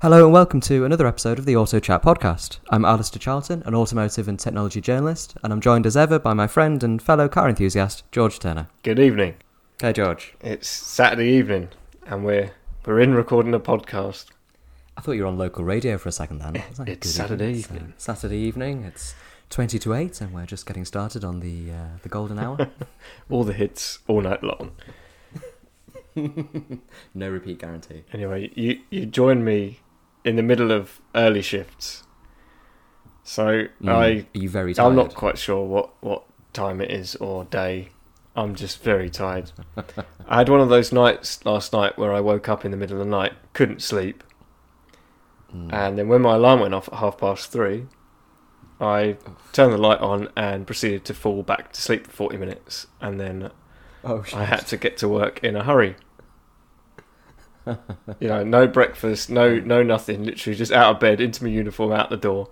Hello and welcome to another episode of the Auto Chat podcast. I'm Alistair Charlton, an automotive and technology journalist, and I'm joined as ever by my friend and fellow car enthusiast, George Turner. Good evening. Hey, George. It's Saturday evening, and we're we're in recording a podcast. I thought you were on local radio for a second then. It's Saturday It's, uh, evening. Saturday evening. It's 20 to 8, and we're just getting started on the uh, the golden hour. All the hits all night long. no repeat guarantee. Anyway, you you join me in the middle of early shifts, so Mm, I Are you very tired? I'm not quite sure what what time it is or day. I'm just very tired. I had one of those nights last night where I woke up in the middle of the night, couldn't sleep, Mm. and then when my alarm went off at half past three, I turned the light on and proceeded to fall back to sleep for 40 minutes, and then oh. I had to get to work in a hurry. you know, no breakfast, no no nothing. Literally just out of bed, into my uniform, out the door.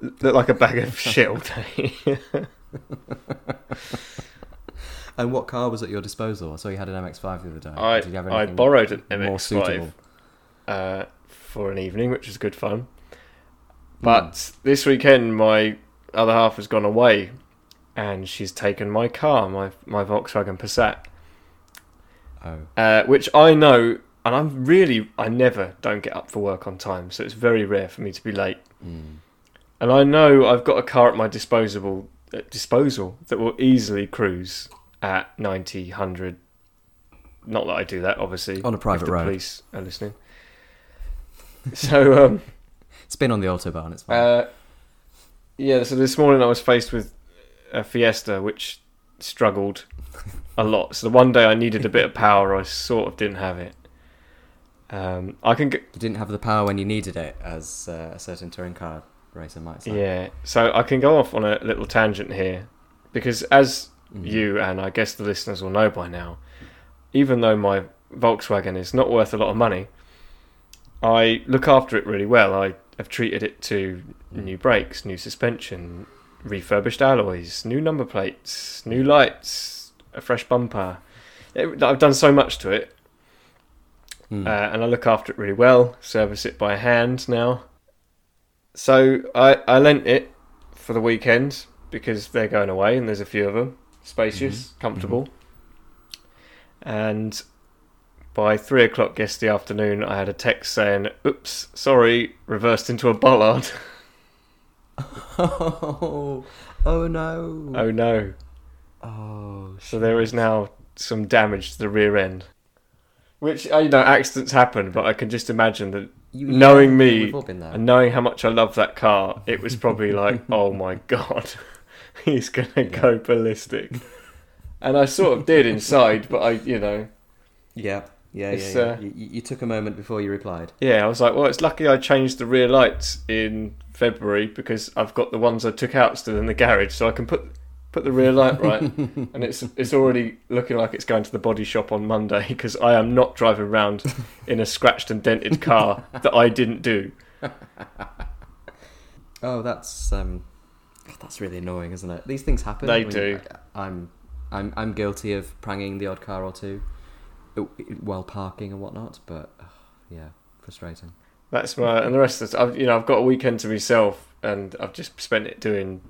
Look like a bag of shit all day. And what car was at your disposal? I saw you had an MX-5 the other day. I Did you have I borrowed an more MX-5 suitable? uh, for an evening, which was good fun. Hmm. But this weekend, my other half has gone away, and she's taken my car, my my Volkswagen Passat. Oh. uh, which I know, and I'm really, I never don't get up for work on time, so it's very rare for me to be late. Mm. And I know I've got a car at my disposable uh, disposal that will easily cruise at 90, 100. Not that I do that, obviously. On a private road. police are listening. so, um, It's been on the autobahn. It's fine. uh, yeah. So this morning I was faced with a Fiesta, which struggled a lot. So the one day I needed a bit of power, I sort of didn't have it. Um, I can get you didn't have the power when you needed it, as uh, a certain touring car racer might say. yeah. So I can go off on a little tangent here, because as Mm. you and I guess the listeners will know by now, even though my Volkswagen is not worth a lot of money, I look after it really well. I have treated it to Mm. new brakes, new suspension, refurbished alloys, new number plates, new lights, a fresh bumper. It- I've done so much to it, Mm. uh, and I look after it really well. Service it by hand now. So I I lent it for the weekend because they're going away, and there's a few of them, spacious, comfortable. And by three o'clock yesterday afternoon, I had a text saying, "Oops, sorry, reversed into a bollard." oh, oh no. oh no! Oh, So there is now some damage to the rear end. Which uh, you know, accidents happen, but I can just imagine that You- knowing yeah, me we've all been there. And knowing how much I love that car, it was probably like, oh my god, he's gonna go ballistic. And I sort of did inside, but I, you know, Yeah, yeah, yeah. yeah. uh, You, you took a moment before you replied. yeah, I was like, well, it's lucky I changed the rear lights in February because I've got the ones I took out still in the garage, so I can put put the rear light right. and it's it's already looking like it's going to the body shop on Monday because I am not driving around in a scratched and dented car that I didn't do. Oh, that's um, that's really annoying, isn't it? These things happen. They I mean, do. I, I'm, I'm, I'm guilty of pranging the odd car or two, uh, while parking and whatnot. But ugh, yeah, frustrating. That's my and the rest of the I've, you know I've got a weekend to myself and I've just spent it doing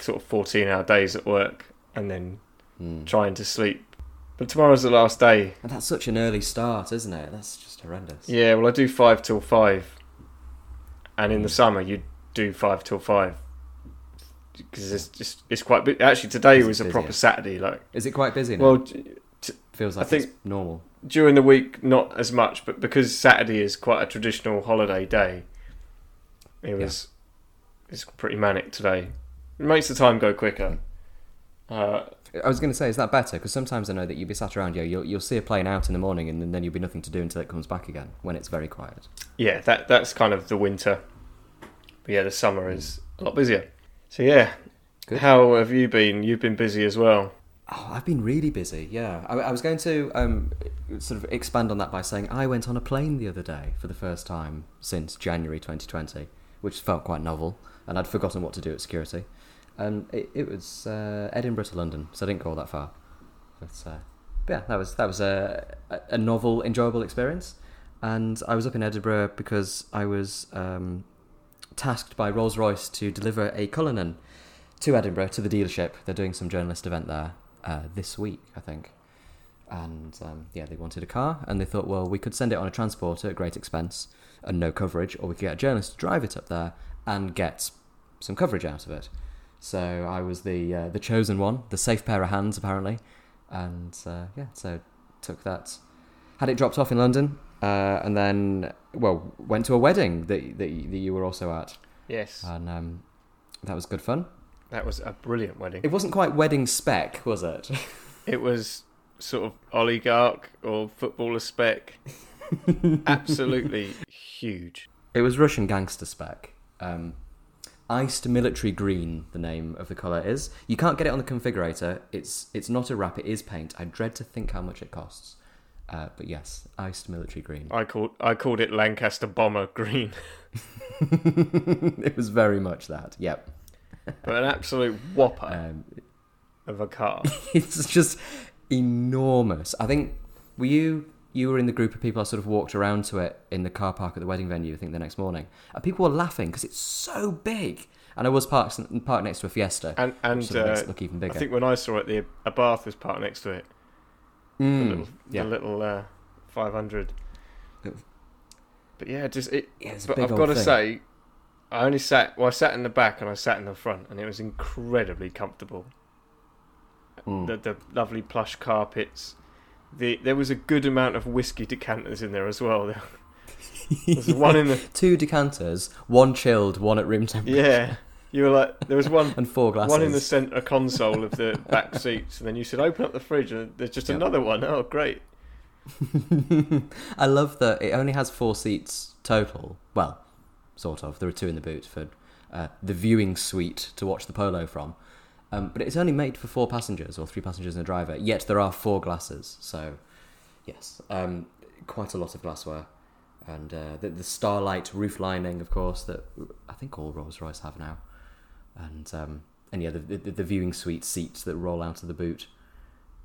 sort of fourteen hour days at work and then Mm. trying to sleep. But tomorrow's the last day. And that's such an early start, isn't it? That's just horrendous. Yeah, well I do five till five, and in the Mm. summer you do five till five because it's just it's quite. bu- Actually, today was a busier? proper Saturday. Like, Is it quite busy now? well, d- Feels like I think- it's normal. during the week not as much, but because Saturday is quite a traditional holiday day, it was it's pretty manic today. It makes the time go quicker. Uh, I was going to say, is that better? Because sometimes I know that you'll be sat around, you know, you'll, you'll see a plane out in the morning and then you'll be nothing to do until it comes back again when it's very quiet. yeah, that that's kind of the winter. But yeah, the summer is a lot busier. So yeah, Good. how have you been? You've been busy as well. Oh, I've been really busy. Yeah, I, I was going to um, sort of expand on that by saying I went on a plane the other day for the first time since January 2020, which felt quite novel, and I'd forgotten what to do at security. Um, it, it was uh, Edinburgh to London, so I didn't go all that far. But, uh, but yeah, that was that was a, a, novel, enjoyable experience. and I was up in Edinburgh because I was um, tasked by Rolls Royce to deliver a Cullinan to Edinburgh to the dealership. They're doing some journalist event there uh, this week, I think. And um, yeah, they wanted a car, and they thought, well, we could send it on a transporter at great expense and no coverage, or we could get a journalist to drive it up there and get some coverage out of it. So I was the uh, the chosen one, the safe pair of hands apparently, and uh, yeah, so took that, had it dropped off in London, uh, and then well went to a wedding that that, you- that you were also at, Yes, and um, that was good fun. that was a brilliant wedding. It wasn't quite wedding spec, was it? It was sort of oligarch or footballer spec. Absolutely huge. It was Russian gangster spec. Um, iced military green, the name of the colour is. You can't get it on the configurator. It's it's not a wrap. It is paint. I dread to think how much it costs. Uh, but yes, iced military green. I called I called it Lancaster Bomber Green, it was very much that. Yep. but an absolute whopper Um, of a car. it's just enormous. I think were you you were in the group of people I sort of walked around to it in the car park at the wedding venue. I think the next morning, and people were laughing because it's so big. And I was parked parked next to a Fiesta, And and sort of makes uh, it look even bigger. I think when I saw it, the Abarth was parked next to it. The Mm, little, yeah. the little uh, 500. But yeah, just it. Yeah, But I've got to thing. say, I only sat. Well, I sat in the back and I sat in the front, and it was incredibly comfortable. Mm. The the lovely plush carpets. The there was a good amount of whiskey decanters in there as well. There was one in the Two decanters, one chilled, one at room temperature, yeah. You were like there was one and four glasses. one in the centre console of the back seats, and then you said open up the fridge, and there's just Yep. another one. Oh, great! I love that it only has four seats total. Well, sort of. There are two in the boot for uh, the viewing suite to watch the polo from. Um, but it's only made for four passengers or three passengers and a driver. Yet there are four glasses. So, yes, um, quite a lot of glassware. And uh, the, the starlight roof lining, of course, that I think all Rolls Royce have now. And um, and yeah, the, the, the viewing suite seats that roll out of the boot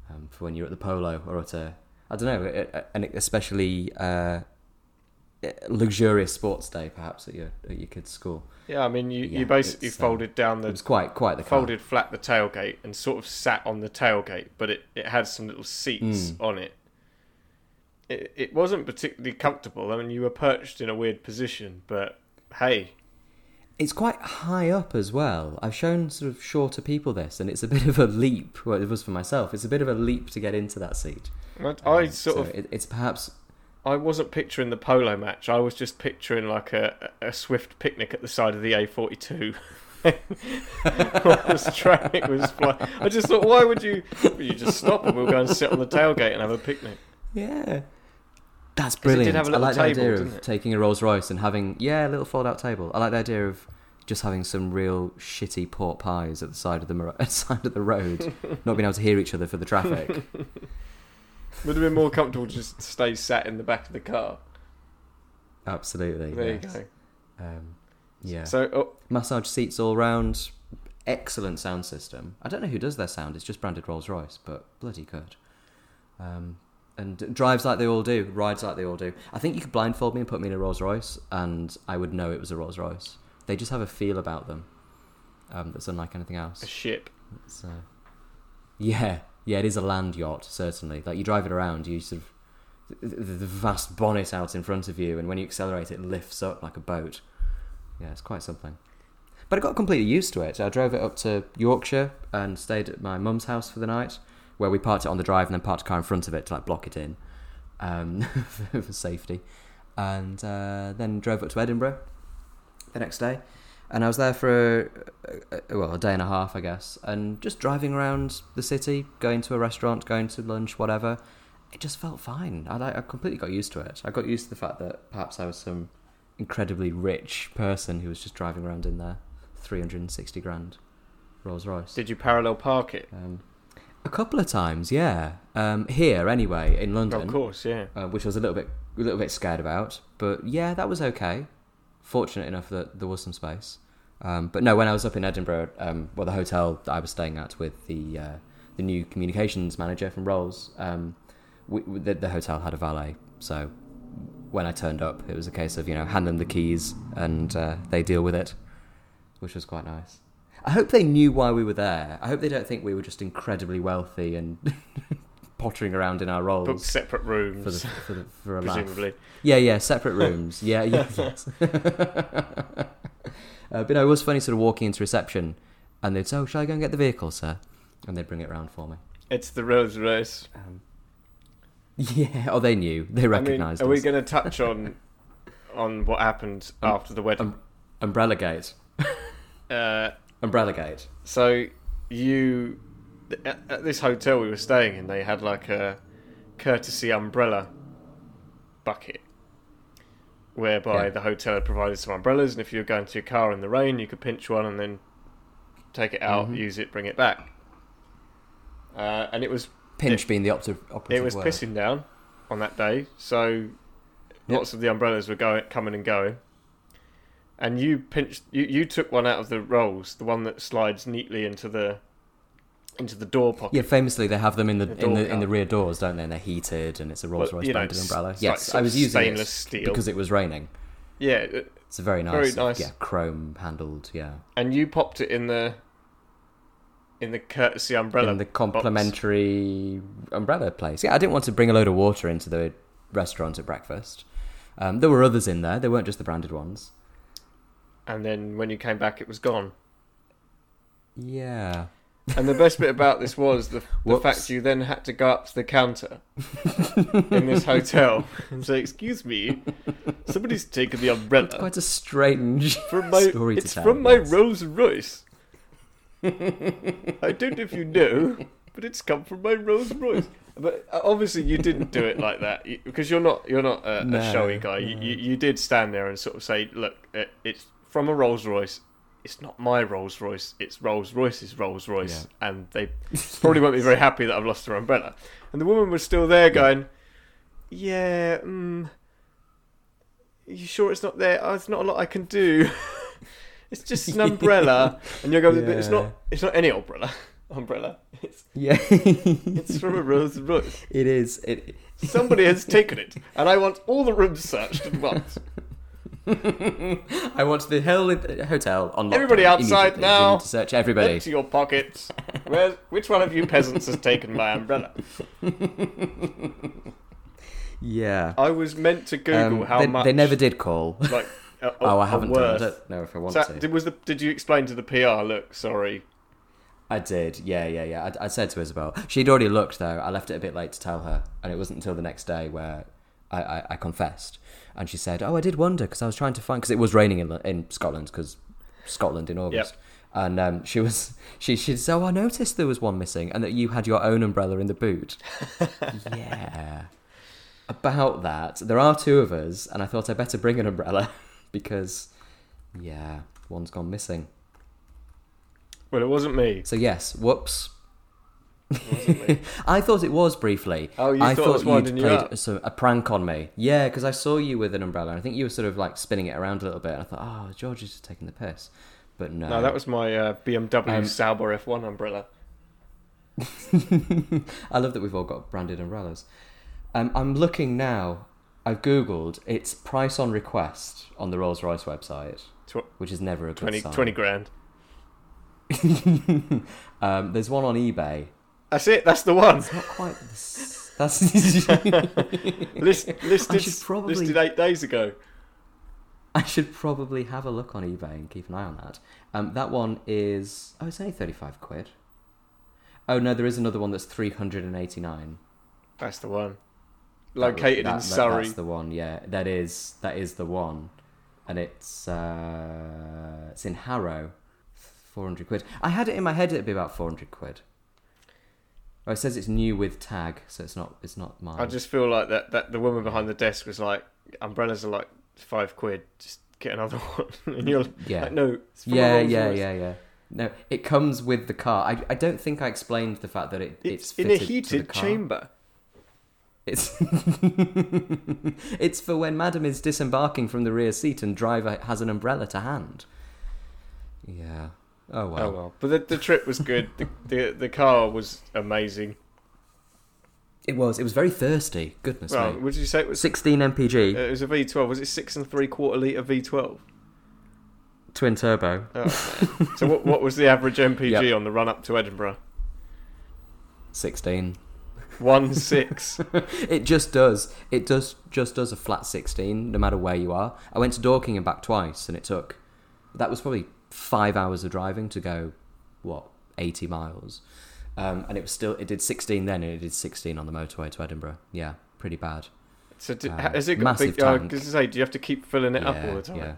um, for when you're at the polo or at a I don't know, an especially uh, luxurious sports day, perhaps at your at your kid's school. Yeah, I mean you, Yeah, you basically um, folded down It the was quite quite the car. folded flat the tailgate and sort of sat on the tailgate, but it, it had some little seats Mm. on it. it. It wasn't particularly comfortable. I mean, you were perched in a weird position, but hey, It's quite high up as well. I've shown sort of shorter people this, and it's a bit of a leap. Well, it was for myself. It's a bit of a leap to get into that seat. I, I Um, sort so of it, it's perhaps I wasn't picturing the polo match. I was just picturing like a, a swift picnic at the side of the A42. Whilst traffic was flying. I just thought, why would you? You just stop and we'll go and sit on the tailgate and have a picnic. yeah. That's 'Cause it did brilliant. have a I little like the table, idea of it? taking a Rolls Royce and having yeah a little fold out table. I like the idea of just having some real shitty pork pies at the side of the mor- side of the road, not being able to hear each other for the traffic. Would have been more comfortable just to stay sat in the back of the car. Absolutely. There yes. you go. Um, yeah. So, oh, Massage seats all round. Excellent sound system. I don't know who does their sound. It's just branded Rolls Royce, but bloody good. Um, and drives like they all do, rides like they all do. I think you could blindfold me and put me in a Rolls Royce, and I would know it was a Rolls Royce. They just have a feel about them um, that's unlike anything else. a ship. Uh, yeah, yeah, it is a land yacht certainly. Like you drive it around, you sort of the, vast bonnet out in front of you, and when you accelerate, it lifts up like a boat. Yeah, it's quite something. But I got completely used to it. I drove it up to Yorkshire and stayed at my mum's house for the night, where we parked it on the drive and then parked a car in front of it to like block it in um, for, for safety, and uh, then drove up to Edinburgh the next day and I was there for a, a, well a day and a half, I guess, and just driving around the city, going to a restaurant, going to lunch, whatever. It just felt fine. I, like- I completely got used to it. I got used to the fact that perhaps I was some incredibly rich person who was just driving around in their 360 grand Rolls Royce. Did you parallel park it? Um, a couple of times, yeah. Um, here, anyway, in London Of course, yeah. uh, which I was a little bit a little bit scared about. But yeah, that was okay. Fortunate enough that there was some space. Um, but no, when I was up in Edinburgh, um, well, the hotel that I was staying at with the uh, the new communications manager from Rolls, um, we, the, the hotel had a valet, so when I turned up. It was a case of you know hand them the keys and uh, they deal with it, which was quite nice. I hope they knew why we were there. I hope they don't think we were just incredibly wealthy and pottering around in our Booked roles separate for rooms, the for, the, for a laugh. Yeah, yeah, separate rooms. Yeah, yeah, yes. uh, but no, it was funny sort of walking into reception and they'd say, oh, shall I go and get the vehicle, sir? And they'd bring it round for me. It's the Rolls Royce. Um, yeah, oh, they knew. They I mean, recognised are we going to touch on on what happened Um, after the wedding? Umbrella Gate. uh, Umbrella Gate. so you at, this hotel we were staying in, they had like a courtesy umbrella bucket, whereby Yeah. the hotel had provided some umbrellas, and if you were going to your car in the rain, you could pinch one and then take it out, Mhm. use it, bring it back. Uh, and it was Pinch It- being the operative, operative it was word. pissing down on that day, so Yep. lots of the umbrellas were going, coming and going. And you pinched, you, you took one out of the rolls, the one that slides neatly into the into the door pocket. Yeah, famously they have them in the, The in the in the rear doors, don't they? And they're heated, and it's a Rolls Well, Royce you know, branded umbrella. Yes, I was using stainless it steel. because it was raining. Yeah, it- It's a very nice, Very nice. yeah, chrome handled, yeah. and you popped it in the in the courtesy umbrella. in the box. complimentary umbrella place. Yeah, I didn't want to bring a load of water into the restaurant at breakfast. Um, there were others in there. They weren't just the branded ones. and then when you came back, it was gone. Yeah. And the best bit about this was the, the fact you then had to go up to the counter in this hotel and say, "Excuse me, somebody's taken the umbrella Quite a strange from my. story it's to tell. from my. Rolls Royce. I don't know if you know, but it's come from my Rolls Royce. But uh, obviously, you didn't do it like that because you're not you're not a, No, a showy guy. You, no. you you did stand there and sort of say, "Look, it, it's from a Rolls Royce. It's not my Rolls Royce. It's Rolls Royce's Rolls Royce." And they probably won't be very happy that I've lost their umbrella. And the woman was still there, going, "Yeah, mm, you sure it's not there? Oh, it's not a lot I can do. it's just an umbrella." And you're going, "But it's not. It's not any umbrella. Umbrella. It's Yeah. it's from a Rolls Royce. it is. It, Somebody has taken it, and I want all the rooms searched at once. I want the hotel on lockdown Everybody outside now. To search everybody. Into your pockets. Where? Which one of you peasants has taken my umbrella? Yeah. I was meant to Google Um, how they, much. they never did call. Like. A, a- oh, I haven't done. I don't know if I want So, to. did, was the, did you explain to the PR? Look, sorry. I did, yeah, yeah, yeah. I, I said to Isabel, she'd already looked though. I left it a bit late to tell her, and it wasn't until the next day where I, I, I confessed. And she said, "Oh, I did wonder because I was trying to find because it was raining in in Scotland because Scotland in August." And um, she was she she said, "Oh, I noticed there was one missing, and that you had your own umbrella in the boot." yeah. About that, there are two of us, and I thought I better bring an umbrella because, yeah, one's gone missing. Well, it wasn't me. So yes, whoops. It wasn't me. I thought it was briefly. Oh, you I thought was you'd you played up. a, a prank on me. Yeah, because I saw you with an umbrella. and I think you were sort of like spinning it around a little bit. And I thought, oh, George is just taking the piss. But no. no, that was my uh, BMW Um, Sauber F1 umbrella. I love that we've all got branded umbrellas. Um, I'm looking now. I've googled. It's price on request on the Rolls Royce website, Tw- which is never a good 20, sign. 20 grand. um, there's one on eBay. That's it. That's the one. Not quite. This, that's. List, listed, probably- listed eight days ago. I should probably have a look on eBay and keep an eye on that. Um, that one is oh, it's only thirty-five quid. Oh no, there is another one that's three hundred and eighty-nine. That's the one. Located that- in that- Surrey. That's the one. Yeah, that is that is the one, and it's uh, it's in Harrow, four hundred quid. I had it in my head it'd be about four hundred quid. Oh, it says it's new with tag, so it's not it's not mine. I just feel like that, that the woman behind the desk was like, umbrellas are like five quid. Just get another one. and you're yeah. like, no. It's from a yeah, yeah, yeah, yeah. No, it comes with the car. I, I don't think I explained the fact that it, It's, it's, in a fitted to the heated chamber. It's it's for when Madam is disembarking from the rear seat and driver has an umbrella to hand. Yeah. Oh well. Oh well, but the, the trip was good. the, the The car was amazing. It was. It was very thirsty. Goodness Well, me. would you say it was? 16 mpg, uh, It was a V12. Was it six and three quarter liter V12? twin turbo. Oh. so what what was the average MPG Yep. on the run up to Edinburgh? 16. One six. It just does. It does just does a flat 16 no matter where you are. I went to Dorking and back twice and it took that was probably 5 hours of driving to go what 80 miles. Um, and it was still it did 16 then and it did 16 on the motorway to Edinburgh. Yeah, pretty bad. So do, Uh, has it got massive big? Uh, tank. Because say, do you have to keep filling it up all the time? Yeah.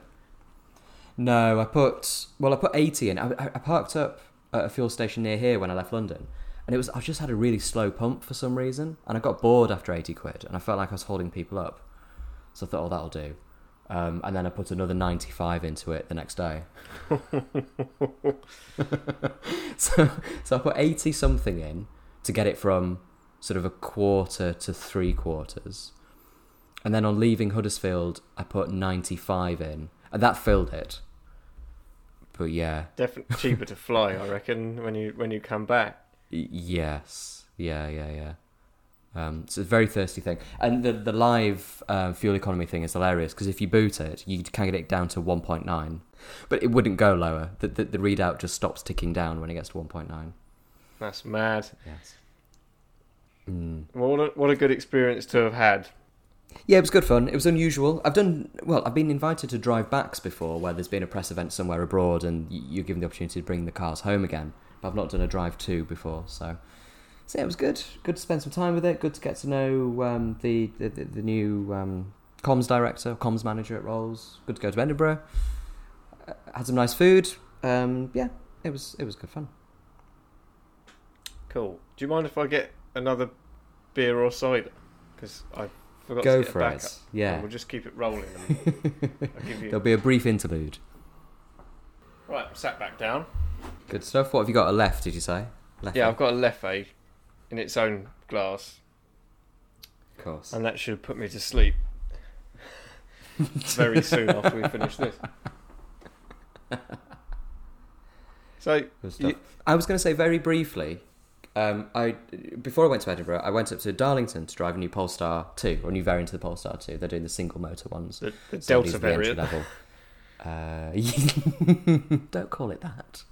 No, I put well, I put eighty in. I, I parked up at a fuel station near here when I left London, and it was I just had a really slow pump for some reason, and I got bored after eighty quid, and I felt like I was holding people up, so I thought, oh, that'll do. Um, and then I put another ninety-five into it the next day. so, so I put eighty something in to get it from sort of a quarter to three quarters, and then on leaving Huddersfield, I put ninety-five in, and that filled it. But yeah, Definitely cheaper to fly, I reckon, when you when you come back. Yes, yeah, yeah, yeah. Um, it's a very thirsty thing, and the the live uh, fuel economy thing is hilarious because if you boot it, you can get it down to one point nine, but it wouldn't go lower. The, the the readout just stops ticking down when it gets to one point nine. That's mad. Yes. Mm. Well, what a, what a good experience to have had. Yeah, it was good fun. It was unusual. I've done well. I've been invited to drive backs before, where there's been a press event somewhere abroad, and you're given the opportunity to bring the cars home again. But I've not done a drive to before, so so yeah, it was good. Good to spend some time with it. Good to get to know um, the, the the new um, comms director, comms manager at Rolls. Good to go to Edinburgh. Uh, had some nice food. Um, yeah, it was it was good fun. Cool. Do you mind if I get another beer or cider? Because I forgot Go to get for a it. Yeah, we'll just keep it rolling. And I'll give you. there'll be a brief interlude. Right, I'm sat back down. Good stuff. What have you got? A Leffe? Did you say? Leffe. Yeah, I've got a Leffe in its own glass, of course. and that should put me to sleep very soon after we finish this. So. You- I was going to say very briefly. Um, I before I went to Edinburgh, I went up to Darlington to drive a new Polestar two or a new variant of the Polestar two. They're doing the single motor ones. the, the So Delta are the variant. level. Uh, don't call it that.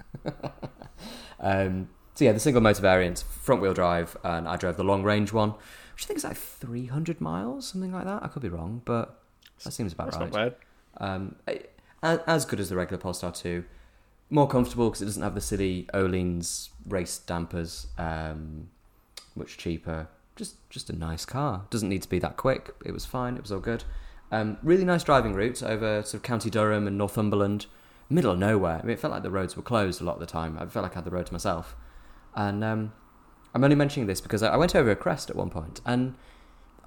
um, so yeah, the single motor variant, front wheel drive, and I drove the long range one, which I think is like three hundred miles, something like that. I could be wrong, but that seems about That's right. not bad. Um, as good as the regular Polestar 2. More comfortable because it doesn't have the silly Öhlins race dampers. Um, much cheaper. Just just a nice car. Doesn't need to be that quick. It was fine. It was all good. Um, really nice driving route over sort of County Durham and Northumberland. Middle of nowhere. I mean, it felt like the roads were closed a lot of the time. I felt like I had the road to myself. And um, I'm only mentioning this because I I went over a crest at one point and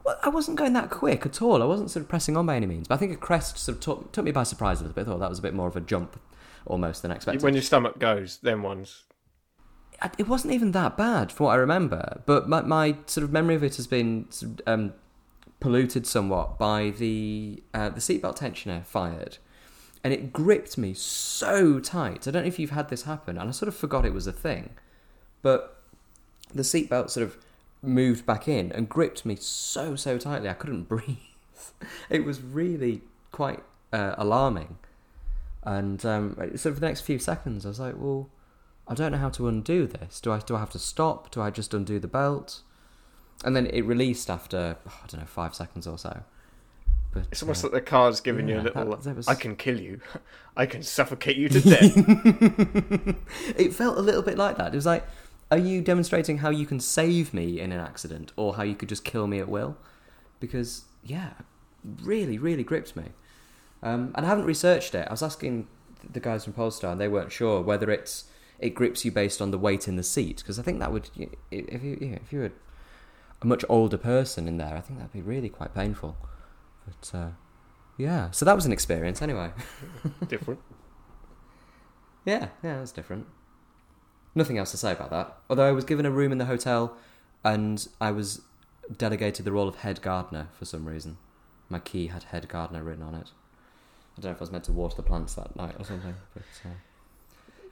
well, I wasn't going that quick at all. I wasn't sort of pressing on by any means. But I think a crest sort of took, took me by surprise a little bit. I thought that was a bit more of a jump almost than expected. When your stomach goes, them ones. It wasn't even that bad from what I remember. But my, my sort of memory of it has been um, polluted somewhat by the uh, the seatbelt tensioner fired. And it gripped me so tight. I don't know if you've had this happen, and I sort of forgot it was a thing. But the seatbelt sort of moved back in and gripped me so so tightly I couldn't breathe. It was really quite uh, alarming. And um, so for the next few seconds, I was like, "Well, I don't know how to undo this. Do I do I have to stop? Do I just undo the belt?" And then it released after oh, I don't know five seconds or so. But It's almost uh, like the car's giving you a little. that- that was- I can kill you. I can suffocate you to death. it felt a little bit like that. It was like, are you demonstrating how you can save me in an accident, or how you could just kill me at will? Because yeah, really, really gripped me. Um, and I haven't researched it. I was asking the guys from Polestar, and they weren't sure whether it's it grips you based on the weight in the seat. Because I think that would, if you yeah, if you were a much older person in there, I think that'd be really quite painful. But uh, yeah, so that was an experience anyway. Different. Yeah, yeah, that's different. Nothing else to say about that. Although I was given a room in the hotel and I was delegated the role of head gardener for some reason. My key had head gardener written on it. I don't know if I was meant to water the plants that night or something, but uh,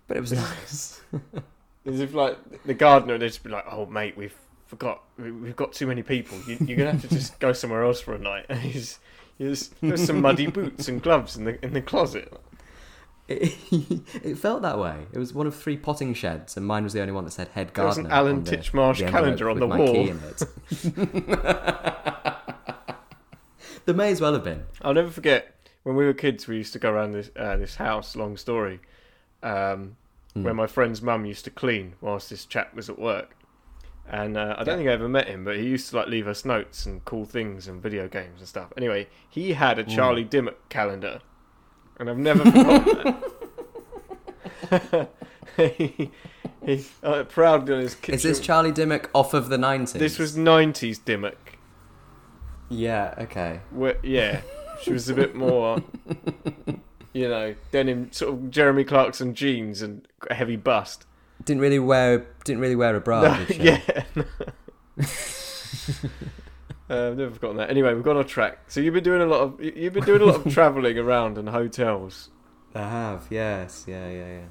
but it was nice. As if like the gardener they'd just be like, "Oh mate, we've forgot we- we've got too many people. You, you're gonna have to just go somewhere else for a night." And he's, he's there's some muddy boots and gloves in the in the closet. It, it felt that way. It was one of three potting sheds, and mine was the only one that said head gardener. There was an Alan on the- Titchmarsh the calendar on with the my wall. key in it. there may as well have been. I'll never forget when we were kids. We used to go around this uh, this house. Long story, um, Hmm. where my friend's mum used to clean whilst this chap was at work. And uh, I don't Yeah. think I ever met him, but he used to like leave us notes and cool things and video games and stuff. Anyway, he had a Charlie Dimmock calendar, and I've never forgotten that. he, he uh, proud on his kitchen. Is this Charlie Dimmock off of the 90s? this was '90s Dimmock. Yeah, okay. Where, yeah, she was a bit more, you know, denim sort of Jeremy Clarkson jeans and a heavy bust. Didn't really wear didn't really wear a bra, No, did she? yeah. uh, I've never forgotten that. Anyway, we've gone off track. So you've been doing a lot of you- you've been doing a lot of travelling around and hotels, I have, yes, yeah, yeah, yeah.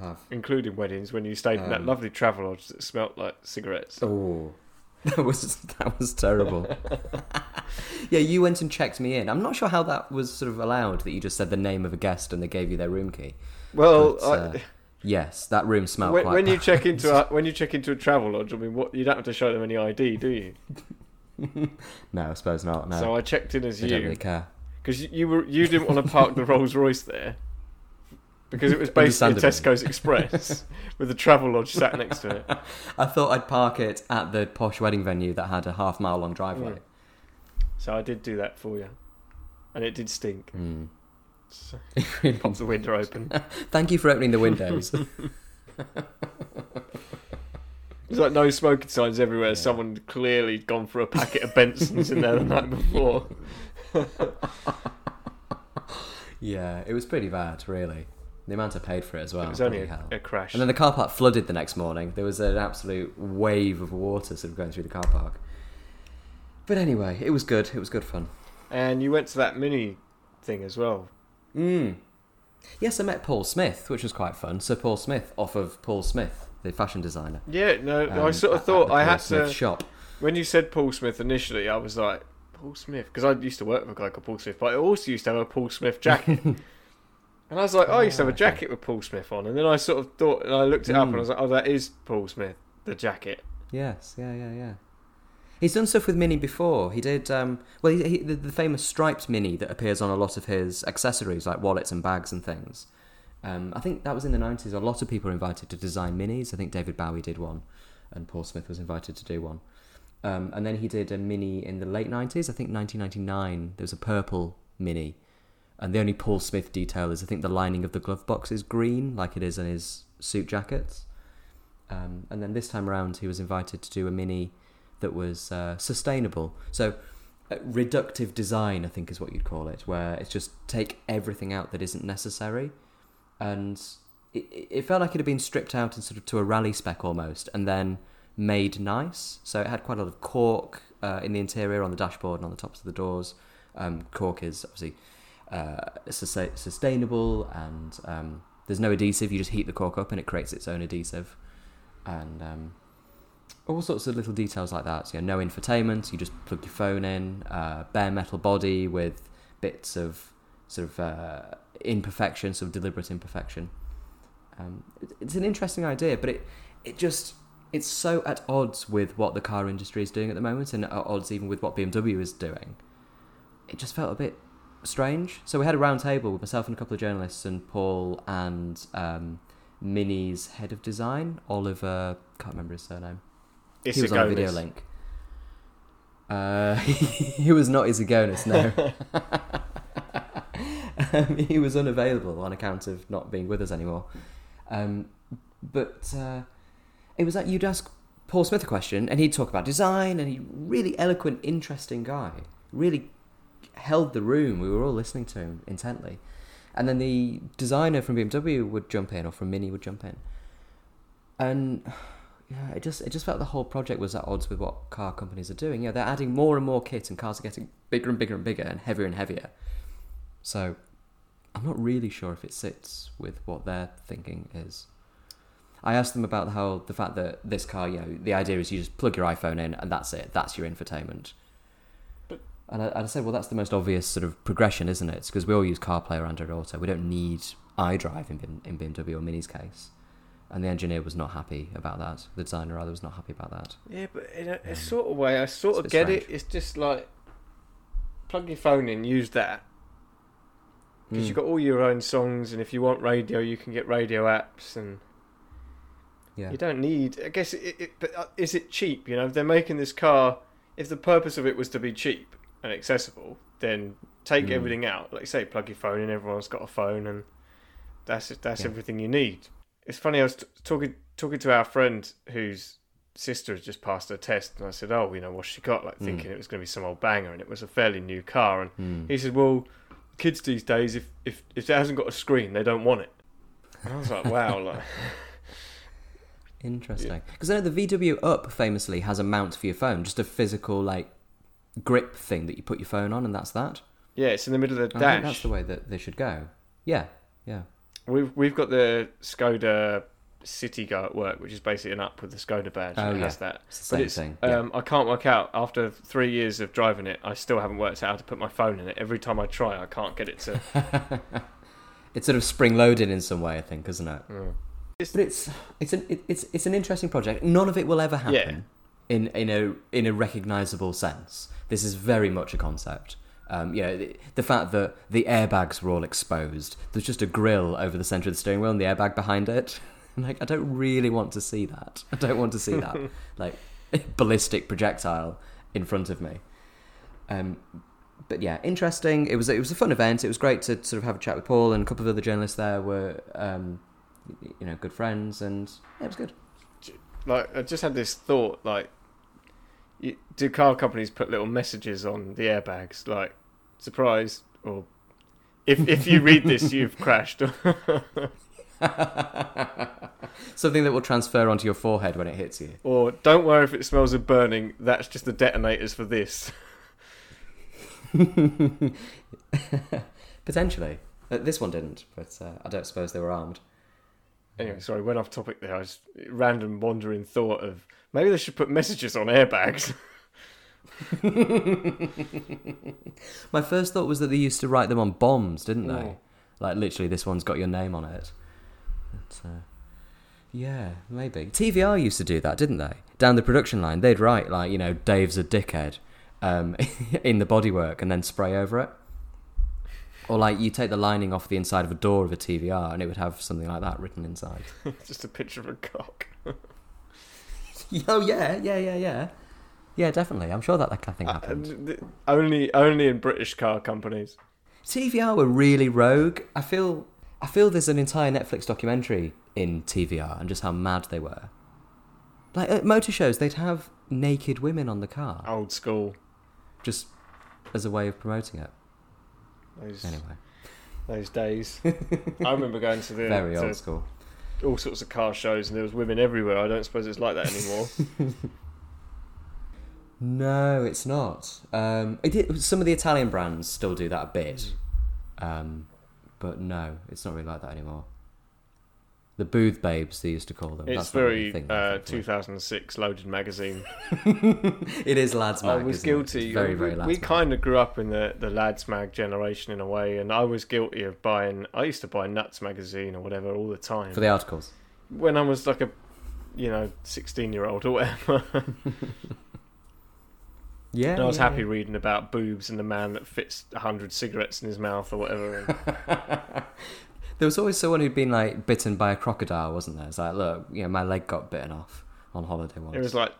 I have. including weddings, when you stayed in that Um, lovely Travelodge that smelt like cigarettes. Oh, that was that was terrible. yeah, you went and checked me in. I'm not sure how that was sort of allowed. That you just said the name of a guest and they gave you their room key. Well, But, I, uh, Yes, that room smelled when, quite. when you check into a, when you check into a Travelodge, I mean, what you don't have to show them any ID, do you? no, I suppose not. No, So I checked in as don't you. really care. Because you, were you didn't want to park the Rolls Royce there because it was basically Tesco's Express with a Travelodge sat next to it. I thought I'd park it at the posh wedding venue that had a half mile long driveway. So I did do that for you, and it did stink. Mm. So It really the window open. Thank you for opening the windows. There's like no smoking signs everywhere. Yeah. Someone clearly gone for a packet of Bensons in there the night before. yeah, it was pretty bad, really. The amount I paid for it as well. it was only a, a crash. And then the car park flooded the next morning. There was an absolute wave of water sort of going through the car park. But anyway, it was good. It was good fun. And you went to that mini thing as well. Mm. Yes, I met Paul Smith, which was quite fun. So Paul Smith, off of Paul Smith, the fashion designer. Yeah, no, I um, sort of thought I had Smith to. shop. When you said Paul Smith initially, I was like, Paul Smith? Because I used to work with a guy called Paul Smith, but I also used to have a Paul Smith jacket. and I was like, oh, I used to have a Ah, jacket with Paul Smith on. And then I sort of thought, and I looked it up and I Mm. was like, oh, that is Paul Smith, the jacket. Yes, yeah, yeah, yeah. He's done stuff with Mini before. He did, um, well, he, he, the, the famous striped Mini that appears on a lot of his accessories, like wallets and bags and things. Um, I think that was in the 90s. A lot of people were invited to design Minis. I think David Bowie did one, and Paul Smith was invited to do one. Um, and then he did a Mini in the late 90s. I think 1999. There was a purple Mini. And the only Paul Smith detail is I think the lining of the glove box is green, like it is in his suit jackets. Um, and then this time around, he was invited to do a mini that was uh, sustainable. So, uh, reductive design, I think, is what you'd call it, where it's just take everything out that isn't necessary. And it, it felt like it had been stripped out and sort of to a rally spec almost, and then made nice. So it had quite a lot of cork uh, in the interior, on the dashboard, and on the tops of the doors. Um, cork is obviously uh, sus- sustainable, and um, there's no adhesive. You just heat the cork up, and it creates its own adhesive. And um, all sorts of little details like that. So, you know, no infotainment. You just plug your phone in. Uh, bare metal body with bits of sort of uh, imperfection, sort of deliberate imperfection. Um, it's an interesting idea, but it it just it's so at odds with what the car industry is doing at the moment, and at odds even with what BMW is doing. It just felt a bit strange. So we had a round table with myself and a couple of journalists, and Paul and um, Mini's head of design, Oliver. Can't remember his surname. He was on a video link. Uh, he was not Issigonis, no. um, he was unavailable on account of not being with us anymore. Um, but uh, it was like you'd ask Paul Smith a question, and he'd talk about design, and he really eloquent, interesting guy. Really held the room. We were all listening to him intently. And then the designer from BMW would jump in, or from Mini would jump in, and yeah, it just it just felt the whole project was at odds with what car companies are doing. Yeah, they're adding more and more kit, and cars are getting bigger and bigger and bigger, and heavier and heavier. So, I'm not really sure if it sits with what their thinking is. I asked them about how the fact that this car, you know, the idea is you just plug your iPhone in and that's it. That's your infotainment. But- and I, and I said, well, that's the most obvious sort of progression, isn't it? Because we all use CarPlay or Android Auto. We don't need iDrive in, in BMW or Mini's case. And the engineer was not happy about that. The designer rather was not happy about that. Yeah, but in a, a Um, sort of way, I sort of get strange. it. It's just like plug your phone in, use that because Mm. you've got all your own songs, and if you want radio, you can get radio apps, and yeah. you don't need. I guess it, it but uh, is it cheap? You know, if they're making this car, if the purpose of it was to be cheap and accessible, then take Mm. everything out. Like you say, plug your phone in. Everyone's got a phone, and that's that's Yeah. everything you need. It's funny. I was t- talking talking to our friend whose sister has just passed her test, and I said, "Oh, you know, what's she got?" Like Mm. thinking it was going to be some old banger, and it was a fairly new car. And Mm. he said, "Well, kids these days, if if if it hasn't got a screen, they don't want it." And I was like, "Wow!" Like, Interesting. Because I know the VW Up famously has a mount for your phone, just a physical like grip thing that you put your phone on, and that's that. yeah, it's in the middle of the I think that's the way that they should go. Yeah, yeah. We've we've got the Skoda Citigo at work, which is basically an up with the Skoda badge. Oh, and yeah. has that. It's same it's, thing. Yeah. um, I can't work out after three years of driving it. I still haven't worked out how to put my phone in it. Every time I try, I can't get it to. it's sort of spring loaded in some way, I think, isn't it? Mm. But it's it's an it, it's it's an interesting project. None of it will ever happen in in a in a recognizable sense. This is very much a concept. Um, you know, the, the fact that the airbags were all exposed. There's just a grill over the center of the steering wheel and the airbag behind it. like, I don't really want to see that. I don't want to see that like ballistic projectile in front of me. Um, but yeah, interesting. It was it was a fun event. It was great to sort of have a chat with Paul and a couple of other journalists there were um, you know good friends and yeah, it was good. like I just had this thought like you, do car companies put little messages on the airbags like surprise or if if you read this you've crashed Something that will transfer onto your forehead when it hits you. or don't worry if it smells of burning that's just the detonators for this Potentially. Uh, this one didn't, but uh, I don't suppose they were armed. anyway sorry went off topic there I was random wandering thought of maybe they should put messages on airbags My first thought was that they used to write them on bombs, didn't they? Oh. Like literally, this one's got your name on it. But, uh, yeah, maybe. TVR used to do that, didn't they? Down the production line, they'd write like, you know, Dave's a dickhead um, in the bodywork and then spray over it. Or like you take the lining off the inside of a door of a TVR and it would have something like that written inside. just a picture of a cock oh yeah, yeah, yeah, yeah. Yeah, definitely. I'm sure that that kind of thing Uh, happened. th- only only in British car companies TVR were really rogue. I feel I feel there's an entire Netflix documentary in TVR and just how mad they were. Like at motor shows, they'd have naked women on the car old school just as a way of promoting it. those Anyway, those days. I remember going to the very to old school. all sorts of car shows, and there was women everywhere. I don't suppose it's like that anymore. No, it's not. Um, it did, some of the Italian brands still do that a bit, um, but no, it's not really like that anymore. The booth babes, they used to call them. it's That's very thing, uh, 2006 loaded magazine. it is lads mag. I was guilty. Very, we, very lads we mag. kind of grew up in the the lads mag generation in a way, and I was guilty of buying. I used to buy Nuts magazine or whatever all the time for the articles. when I was like a, you know, 16 year old or whatever. Yeah, And I was yeah, happy reading about boobs and the man that fits hundred cigarettes in his mouth or whatever. There was always someone who'd been like bitten by a crocodile, wasn't there? It's like, look, you know, my leg got bitten off on holiday once. it was like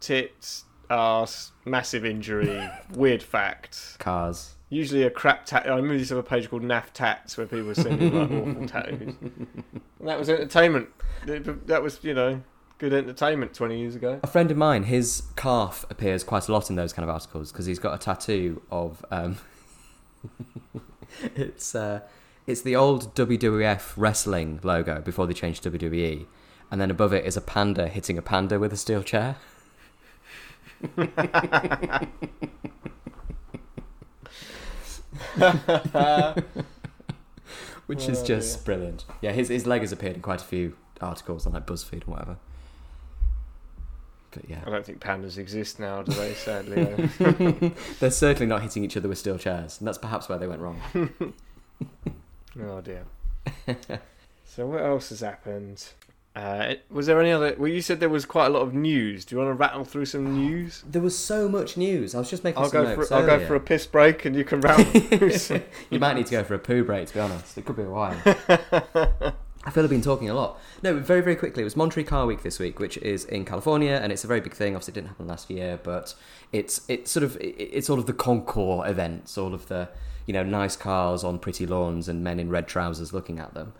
tits, ass, massive injury, weird fact. cars. Usually a crap tat. I remember used to have a page called Naff Tats where people were sending like awful tattoos. And that was entertainment. That was you know good entertainment twenty years ago. A friend of mine, his calf appears quite a lot in those kind of articles because he's got a tattoo of. Um, it's uh, it's the old WWF wrestling logo before they changed to WWE, and then above it is a panda hitting a panda with a steel chair. which is Oh, just brilliant. Yeah, his his leg has appeared in quite a few articles on like BuzzFeed or whatever. But yeah, I don't think pandas exist now, do they? Sadly, they're certainly not hitting each other with steel chairs, and that's perhaps where they went wrong. oh dear. so what else has happened? Uh, was there any other? Well, you said there was quite a lot of news. Do you want to rattle through some news? There was so much news. I was just making I'll some go notes for I'll go for a piss break, and you can rattle you might need to go for a poo break, to be honest. It could be a while. I feel I've been talking a lot. No, very, very quickly. It was Monterey Car Week this week, which is in California, and it's a very big thing. Obviously, it didn't happen last year, but it's it's sort of it's all of the concours events, all of the you know nice cars on pretty lawns and men in red trousers looking at them,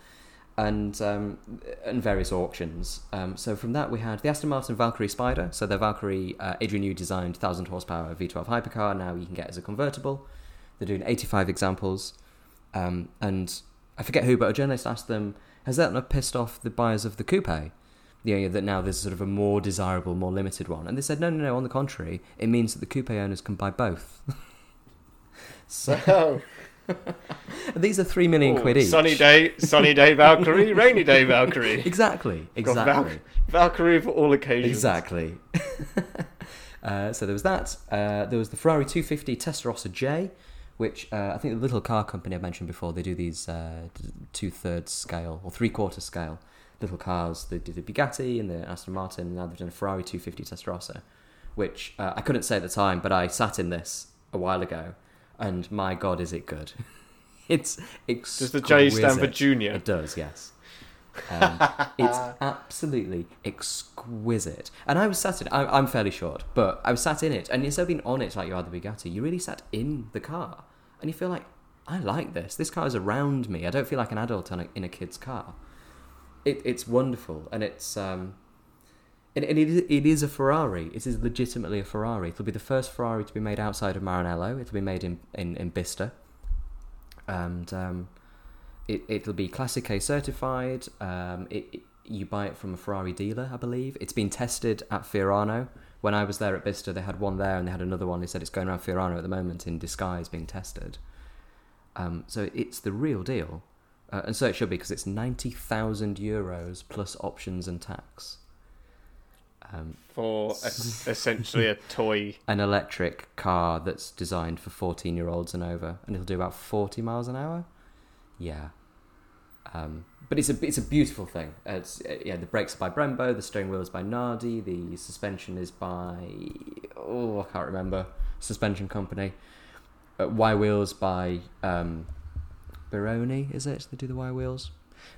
and um, and various auctions. Um, so from that, we had the Aston Martin Valkyrie Spider. So the Valkyrie uh, Adrian Newey designed 1000 horsepower V12 hypercar. Now you can get as a convertible. They're doing 85 examples, um, and I forget who, but a journalist asked them, "Has that not pissed off the buyers of the coupe?" You know, that now there's sort of a more desirable, more limited one, and they said, "No, no, no. On the contrary, it means that the coupe owners can buy both." so Oh, these are three million oh, quid each. sunny day, sunny day Valkyrie, rainy day Valkyrie. Exactly. Got Val- Exactly. Valkyrie for all occasions. Exactly. uh, so there was that. Uh, there was the Ferrari 250 Testa Rossa J, which uh, I think the little car company I mentioned before, they do these uh, two thirds scale or three quarter scale little cars. They did the Bugatti and the Aston Martin, and now they've done a Ferrari 250 Testa Rossa, which uh, I couldn't say at the time, but I sat in this a while ago, and my God, is it good! it's exquisite. Does the J stand for junior? It does, yes. Um, it's absolutely exquisite. And I was sat in. I, I'm fairly short, but I was sat in it, and instead of being on it like you are the Bugatti, you really sat in the car, and you feel like I like this. This car is around me. I don't feel like an adult in a, in a kid's car. It, it's wonderful, and it's um, and, and it, is, it is a Ferrari. It is legitimately a Ferrari. It'll be the first Ferrari to be made outside of Maranello. It'll be made in in, in Bicester, and um, it, it'll be Classiche certified. Um, it, it- you buy it from a Ferrari dealer, I believe. It's been tested at Fiorano. When I was there at Bicester, they had one there and they had another one. They said it's going around Fiorano at the moment in disguise being tested. Um, so it's the real deal. Uh, and so it should be because it's 90,000 euros plus options and tax. Um, For a, essentially a toy. an electric car that's designed for 14 year olds and over, and it'll do about 40 miles an hour. Yeah. Um, but it's a it's a beautiful thing. It's yeah. The brakes are by Brembo. The steering wheel is by Nardi. The suspension is by oh I can't remember suspension company. Uh, y wheels by um, Borrani. Is it? They do the Y wheels.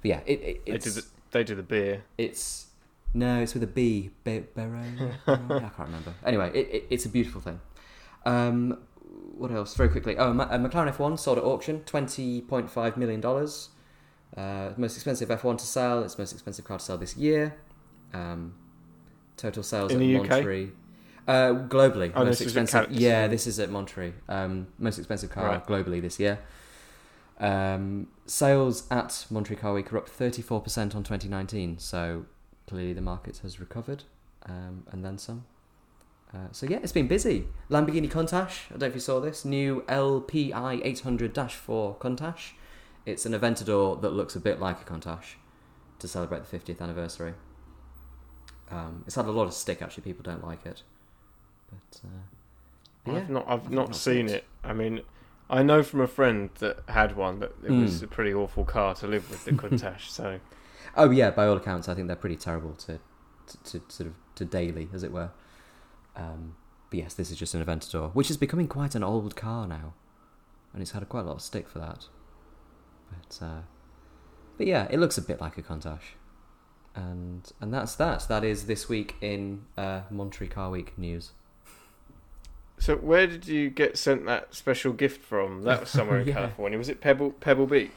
But yeah, it, it They it's do the they do the beer. it's no, it's with a B. Be- Borrani. I can't remember. Anyway, it, it, it's a beautiful thing. Um, what else? Very quickly. Oh, Ma- uh, McLaren F1 sold at auction, twenty point five million dollars. Uh, most expensive F1 to sell. It's most expensive car to sell this year. Um, total sales In at the UK? Uh, globally, Oh, most this is at expensive. Cal- yeah, this is at Monterey. Um, most expensive car Right. globally this year. Um, sales at Monterey Car Week are up 34% on 2019, so clearly the market has recovered um, and then some. Uh, so yeah, it's been busy. Lamborghini Countach, I don't know if you saw this, new LPI 800-4 Countach. It's an Aventador that looks a bit like a Countach to celebrate the 50th anniversary. Um, it's had a lot of stick actually, people don't like it. But, uh, but yeah, I've not I've I've not not seen seen it. I mean, I know from a friend that had one that it was Mm. a pretty awful car to live with the Countach. so Oh yeah, by all accounts, I think they're pretty terrible to, to, to sort of to daily, as it were. Um, but yes, this is just an Aventador, which is becoming quite an old car now, and it's had quite a lot of stick for that. But uh, but yeah, it looks a bit like a Countach, and and that's that. That is this week in uh, Monterey Car Week news. so where did you get sent that special gift from? That was somewhere in Yeah. California. Was it Pebble Pebble Beach?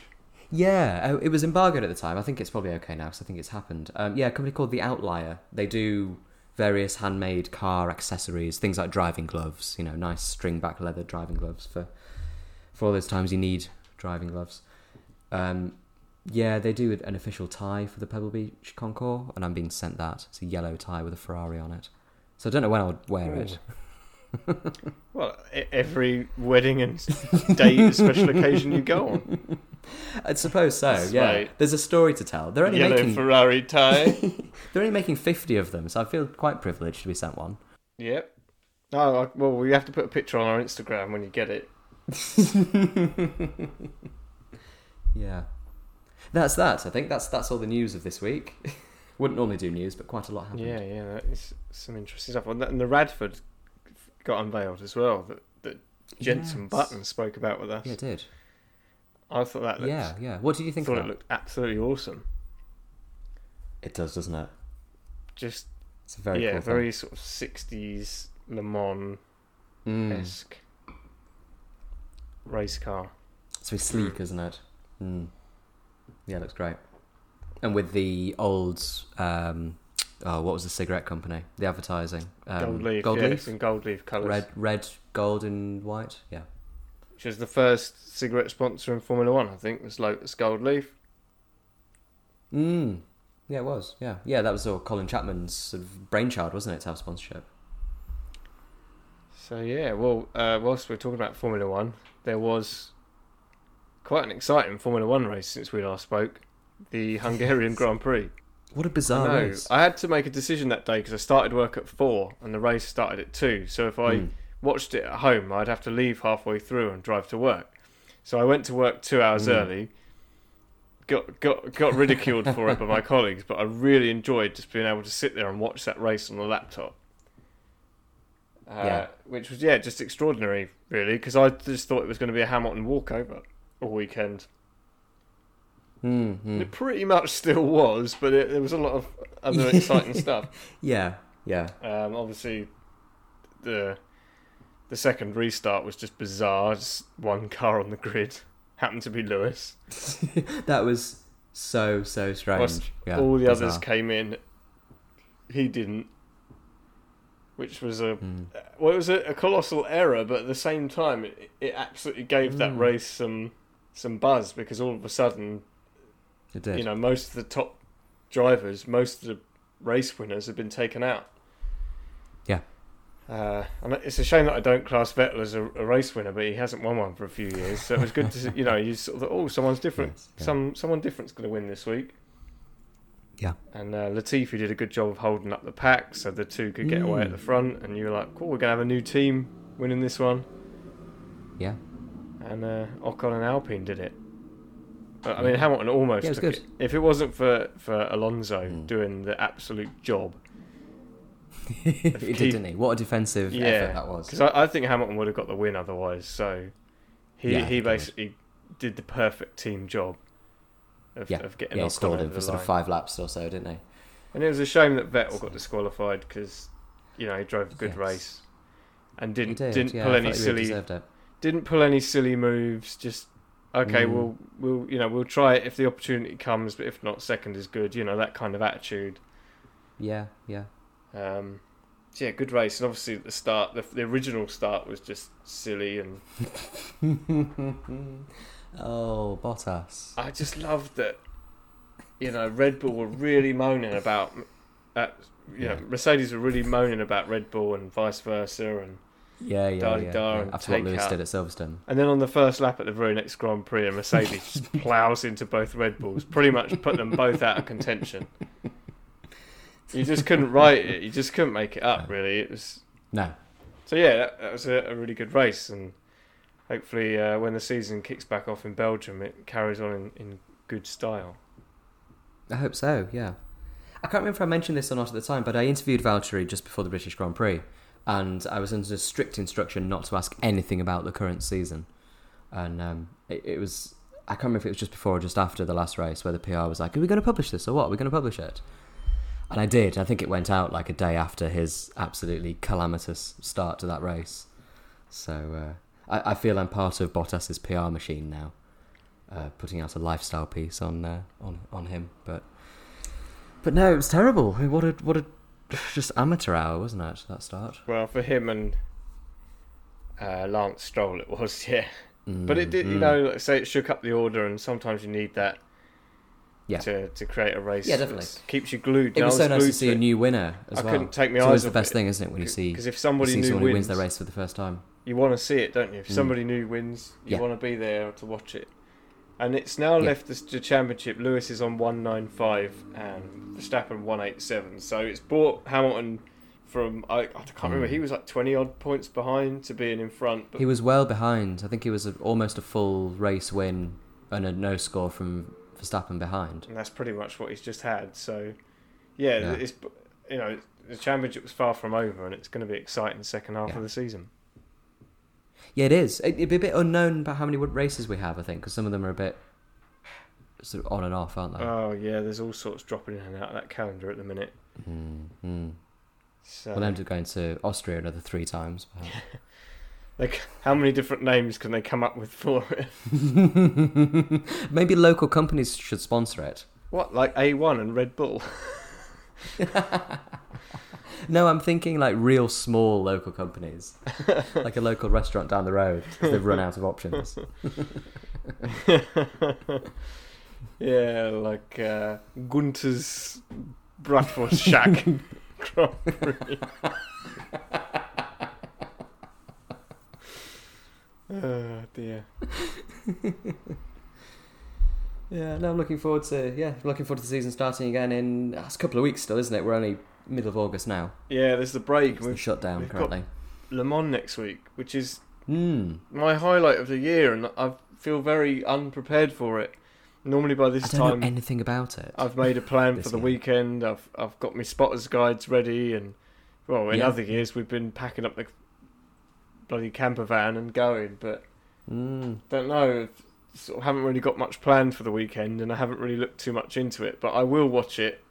Yeah, uh, it was embargoed at the time. I think it's probably okay now because I think it's happened. Um, yeah, a company called The Outlier. They do various handmade car accessories, things like driving gloves. You know, nice string back leather driving gloves for for all those times you need driving gloves. Um, yeah, they do an official tie for the Pebble Beach Concours, and I'm being sent that. It's a yellow tie with a Ferrari on it. So I don't know when I'll wear it. Well, every wedding and date, special occasion you go on. I suppose so. That's yeah, right. there's a story to tell. They're only Yellow making Ferrari tie. they're only making fifty of them, so I feel quite privileged to be sent one. yep. Oh well, we have to put a picture on our Instagram when you get it. Yeah, that's that. I think that's that's all the news of this week. Wouldn't normally do news, but quite a lot happened. Yeah, yeah, that is some interesting stuff. And the- Radford got unveiled as well. That that Jensen Yes. Button spoke about with us. Yeah, it did. I thought that looked, Yeah, yeah. What did you think thought of it looked absolutely awesome. It does, doesn't it? Just It's a very yeah, cool very sort of sixties Le Mans thing. Mm. esque race car. It's very sleek, isn't it? Mm. Yeah, it looks great. And with the old, um, oh, what was the cigarette company? The advertising. Um, gold leaf, Gold yeah, leaf. in gold leaf colours. Red, red, gold, and white. Yeah. Which is the first cigarette sponsor in Formula One, I think, was Lotus Gold Leaf. Mm. Yeah, it was. Yeah, yeah. That was all Colin Chapman's sort of brainchild, wasn't it, to have sponsorship? So yeah, well, uh, whilst we're talking about Formula One, there was quite an exciting Formula One race since we last spoke. The Hungarian Grand Prix. What a I bizarre know. race. I had to make a decision that day because I started work at four and the race started at two. So if I Mm. watched it at home, I'd have to leave halfway through and drive to work. So I went to work two hours Mm. early. Got got got ridiculed for it by my colleagues, but I really enjoyed just being able to sit there and watch that race on the laptop. Uh, Yeah. which was yeah, just extraordinary, really, because I just thought it was going to be a Hamilton walkover all weekend. Mm, mm. It pretty much still was, but it, there was a lot of other exciting stuff. Yeah, yeah. Um, obviously, the the second restart was just bizarre. Just one car on the grid happened to be Lewis. that was so so strange. Yeah, All the bizarre. others came in. He didn't, which was a Mm. well, it was a, a colossal error, but at the same time, it, it absolutely gave that Mm. race some some buzz because all of a sudden, It did. you know, most of the top drivers, most of the race winners have been taken out. Yeah. Uh, and it's a shame that I don't class Vettel as a, a race winner, but he hasn't won one for a few years. So it was good to, see, you know, you sort of thought, oh, someone's different. Yes, yeah. Some someone different's going to win this week. Yeah. And uh, Latifi did a good job of holding up the pack, so the two could get away at Mm. the front. And you were like, cool, we're going to have a new team winning this one. Yeah. And uh, Ocon and Alpine did it. But, I mean, Hamilton almost Yeah, it was took good. it. If it wasn't for, for Alonso Mm. doing the absolute job, he did, didn't he? What a defensive Yeah, effort that was. because I, I think Hamilton would have got the win otherwise. So he Yeah, he he basically did the perfect team job of, Yeah, of getting yeah, he Ocon stalled him for the sort of five laps or so, didn't he? And it was a shame that Vettel got disqualified because you know he drove a good Yes. race and didn't did. didn't yeah, pull any thought he silly deserved it. Didn't pull any silly moves. Just okay, Mm. we'll we'll you know we'll try it if the opportunity comes, but if not, second is good. You know that kind of attitude. Yeah, yeah. Um, yeah, good race, and obviously the start, the, the original start was just silly, and oh, Bottas. I just loved that. You know, Red Bull were really moaning about, uh, you know, Yeah. Mercedes were really moaning about Red Bull and vice versa, and Yeah, yeah, Da-di-da yeah. yeah. After what Lewis out. did at Silverstone. and then on the first lap at the very next Grand Prix, a Mercedes just plows into both Red Bulls, pretty much put them both out of contention. You just couldn't write it. You just couldn't make it up. Really, it was No. So yeah, that, that was a, a really good race, and hopefully uh, when the season kicks back off in Belgium, it carries on in, in good style. I hope so, yeah. I can't remember if I mentioned this or not at the time, but I interviewed Valtteri just before the British Grand Prix, and I was under strict instruction not to ask anything about the current season. And um, it, it was, I can't remember if it was just before or just after the last race where the PR was like, Are we going to publish this or what? Are we going to publish it? And I did. I think it went out like a day after his absolutely calamitous start to that race. So uh, I, I feel I'm part of Bottas's PR machine now, uh, putting out a lifestyle piece on uh, on on him. But but no, it was terrible. What a what a just amateur hour, wasn't it? That start. Well, for him and uh, Lance Stroll, it was yeah. Mm, But it did, you mm. know, like say it shook up the order, and sometimes you need that Yeah. to, to create a race. Yeah, definitely. keeps you glued. It And was so nice to see a new winner as I well. couldn't take my it's eyes the best it. thing, isn't it, when you see, Because if somebody new someone who wins, wins the race for the first time. you want to see it, don't you? If Mm. somebody new wins, you Yeah. want to be there to watch it. And it's now Yeah. left the, the championship. Lewis is on one nine five and Verstappen one eight seven. So it's brought Hamilton from I, I can't remember. Mm. He was like twenty odd points behind to being in front. But He was well behind. I think he was a, almost a full race win and a no score from Verstappen behind. and that's pretty much what he's just had. So yeah, Yeah. it's you know the championship was far from over, and it's going to be exciting second half Yeah. of the season. Yeah, it is. It, it'd be a bit unknown about how many races we have, I think, because some of them are a bit sort of on and off, aren't they? Oh yeah, there's all sorts dropping in and out of that calendar at the minute. Mm, mm. So We'll end up going to Austria another three times. like, how many different names can they come up with for it? Maybe local companies should sponsor it. What like A1 and Red Bull? No, I'm thinking like real small local companies, like a local restaurant down the road. 'cause they've run out of options. yeah, like uh, Gunter's Bratwurst Shack. Grand Prix. oh dear. Yeah, no, I'm looking forward to yeah, looking forward to the season starting again in uh, it's a couple of weeks still, isn't it? We're only middle of August now. Yeah, there's the break. It's the We've shutdown we've currently. Le Mans next week, which is Hmm. my highlight of the year, and I feel very unprepared for it. Normally by I this time, anything about it. I've made a plan for the year. weekend. I've I've got my spotters guides ready, and well, in Yeah. other years we've been packing up the bloody camper van and going, but Mm. don't know. Sort of haven't really got much planned for the weekend, and I haven't really looked too much into it. But I will watch it.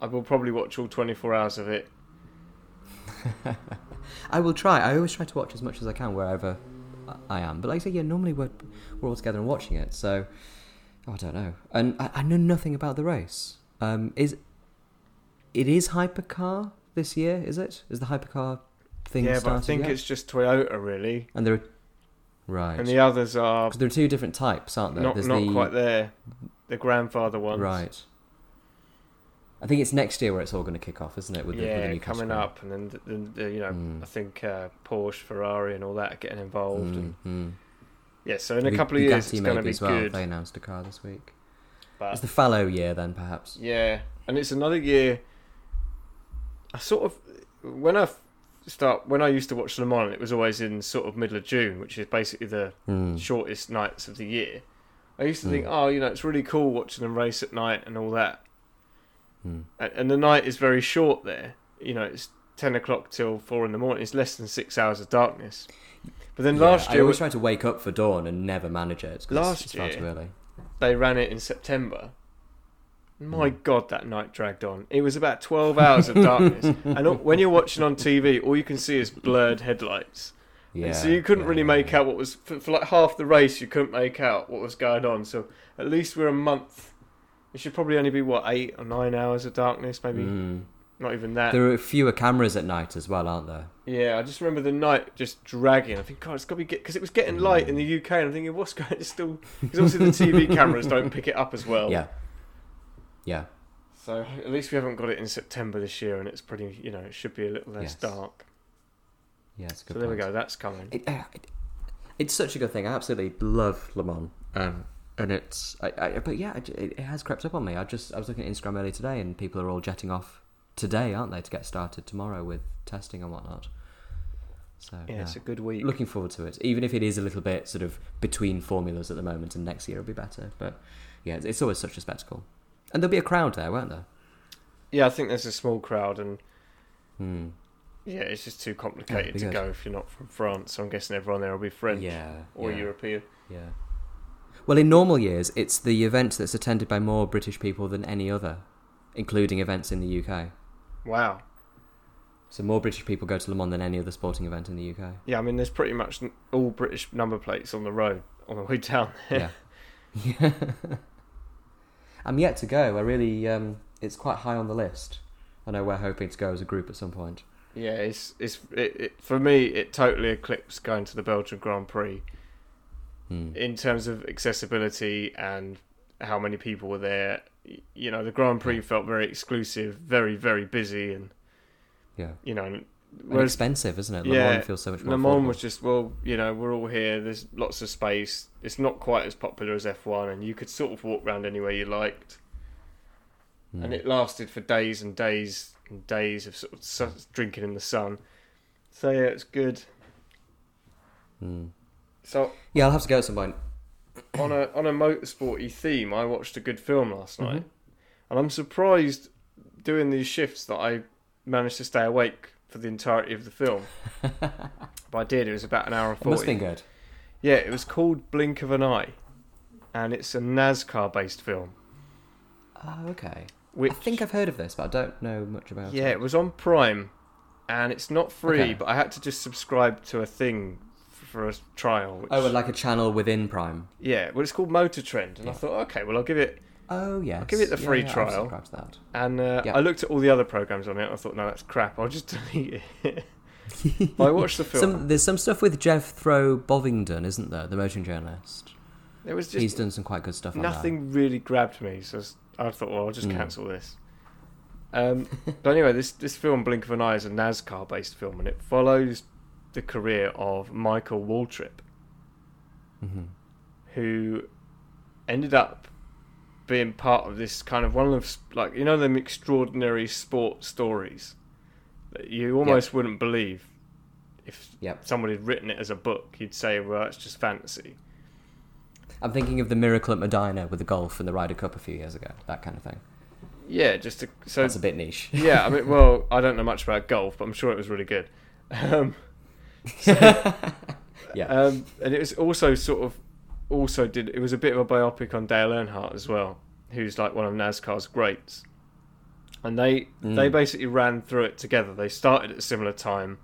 I will probably watch all 24 hours of it. I will try. I always try to watch as much as I can wherever I am. But like I say, yeah, normally we're, we're all together and watching it. So oh, I don't know. And I, I know nothing about the race. Um, is it is hypercar this year? Is it? Is the hypercar thing yeah, but I think yet? it's just Toyota really, and there are right. and the others are 'Cause there are two different types, aren't there? not There's not the, quite there. The grandfather ones, Right. I think it's next year where it's all going to kick off, isn't it? With the, with the yeah, new coming up, and then the, the, the, you know Mm. I think uh, Porsche, Ferrari, and all that are getting involved. And Mm, mm. yeah, so in a couple of years Bugatti it's going to be as well. good. They announced a car this week. But It's the fallow year then, perhaps. Yeah, and it's another year. I sort of when I start when I used to watch Le Mans, it was always in sort of middle of June, which is basically the Mm. shortest nights of the year. I used to Mm. think, oh, you know, it's really cool watching them race at night and all that. Mm. And, the night is very short there. You know, it's ten o'clock till four in the morning. It's less than six hours of darkness. But then Yeah, last I year always try to wake up for dawn and never manage it. Last it's far too year- early. they ran it in September. My Mm. God, that night dragged on. It was about 12 hours of darkness. and all- when you're watching on TV, all you can see is blurred headlights. Yeah. and so you couldn't yeah, really make out what was, for, for like half the race, you couldn't make out what was going on. So at least we're a month. It should probably only be, what, eight or nine hours of darkness? Maybe Mm. not even that. There are fewer cameras at night as well, aren't there? Yeah, I just remember the night just dragging. I think, God, it's got to be because it was getting light in the UK, and I'm thinking, what's going? It's still because obviously the TV cameras don't pick it up as well. Yeah. Yeah. So at least we haven't got it in September this year, and it's pretty. You know, it should be a little less Yes. dark. Yeah, it's good So there we go. That's coming. It, uh, it, it's such a good thing. I absolutely love Le Mans. Um, and it's, I, I, but yeah, it, it has crept up on me. I just, I was looking at Instagram earlier today, and people are all jetting off today, aren't they, to get started tomorrow with testing and whatnot. So Yeah, yeah, it's a good week. looking forward to it. Even if it is a little bit sort of between formulas at the moment, and next year will be better. But yeah, it's, it's always such a spectacle. And there'll be a crowd there, won't there? Yeah, I think there's a small crowd, and Hmm. yeah, it's just too complicated be to go if you're not from France. So I'm guessing everyone there will be French Yeah. or yeah. European. Yeah. Well, in normal years, it's the event that's attended by more British people than any other, including events in the UK. Wow. So more British people go to Le Mans than any other sporting event in the UK. Yeah, I mean, there's pretty much all British number plates on the road on the way down there. Yeah. yeah. I'm yet to go. I really, um, it's quite high on the list. I know we're hoping to go as a group at some point. Yeah, it's it's it, it, for me. It totally eclipsed going to the Belgian Grand Prix Hmm. in terms of accessibility and how many people were there. You know, the Grand Prix felt very exclusive, very very busy, and Yeah. you know, And whereas expensive, isn't it? Le Yeah, Mans feels so much more Le Mans affordable. was just well, you know, we're all here. There's lots of space. It's not quite as popular as F1, and you could sort of walk around anywhere you liked. Mm. And it lasted for days and days and days of sort of drinking in the sun. So yeah, it's good. Mm. So Yeah, I'll have to go at some point. on a on a motorsporty theme, I watched a good film last night, Mhm. and I'm surprised doing these shifts that I managed to stay awake for the entirety of the film. but I did. It was about an hour and It must have been good. Yeah, it was called Blink of an Eye, and it's a NASCAR-based film. Oh, okay. Which I think I've heard of this, but I don't know much about yeah, it. Yeah, it was on Prime, and it's not free, Okay. but I had to just subscribe to a thing for a trial. Which, Oh, like a channel within Prime. yeah, well, it's called Motor Trend, and I thought, okay, well, I'll give it. Oh, yes. I'll give it the Yeah, free yeah, trial. subscribe to that. And uh, Yeah. I looked at all the other programs on it. and I thought, no, that's crap. I'll just delete it. I watched the film. Some, there's some stuff with Jethro Bovingdon, isn't there? The motoring journalist. There was He's done some quite good stuff on that. nothing really grabbed me, so I thought, well, I'll just Mm. cancel this. Um, but anyway, this this film, Blink of an Eye, is a NASCAR-based film, and it follows the career of Michael Waltrip, hmm who ended up being part of this kind of one of like you know them extraordinary sport stories that you almost wouldn't believe if Yep. somebody had written it as a book. You'd say, well, it's just fantasy. I'm thinking of the miracle at Medinah with the golf and the Ryder Cup a few years ago. That kind of thing. Yeah, just to, so That's a bit niche. yeah. I mean, well, I don't know much about golf, but I'm sure it was really good. Um, yeah. um, and it was also sort of also did it was a bit of a biopic on Dale Earnhardt as well, who's like one of NASCAR's greats. And they they Mm. basically ran through it together. They started at a similar time,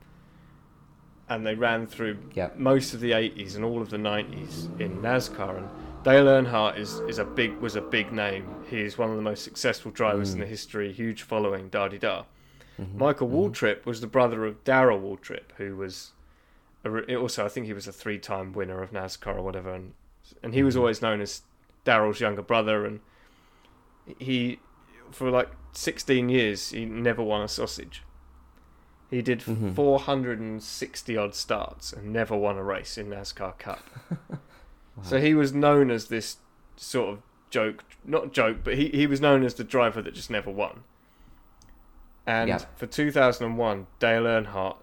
and they ran through Yep. most of the 80s and all of the 90s in NASCAR. And Dale Earnhardt is, is a big was a big name. He's one of the most successful drivers in Mm. the history, huge following, da di da. Mhm, Michael mhm. Waltrip was the brother of Darrell Waltrip, who was also I think he was a three-time winner of NASCAR or whatever, and and he was Mhm. always known as Darrell's younger brother. And he, for like 16 years, he never won a sausage. He did Mhm. 460 odd starts and never won a race in NASCAR Cup. Wow. So he was known as this sort of joke, not joke, but he, he was known as the driver that just never won. And Yep. for 2001, Dale Earnhardt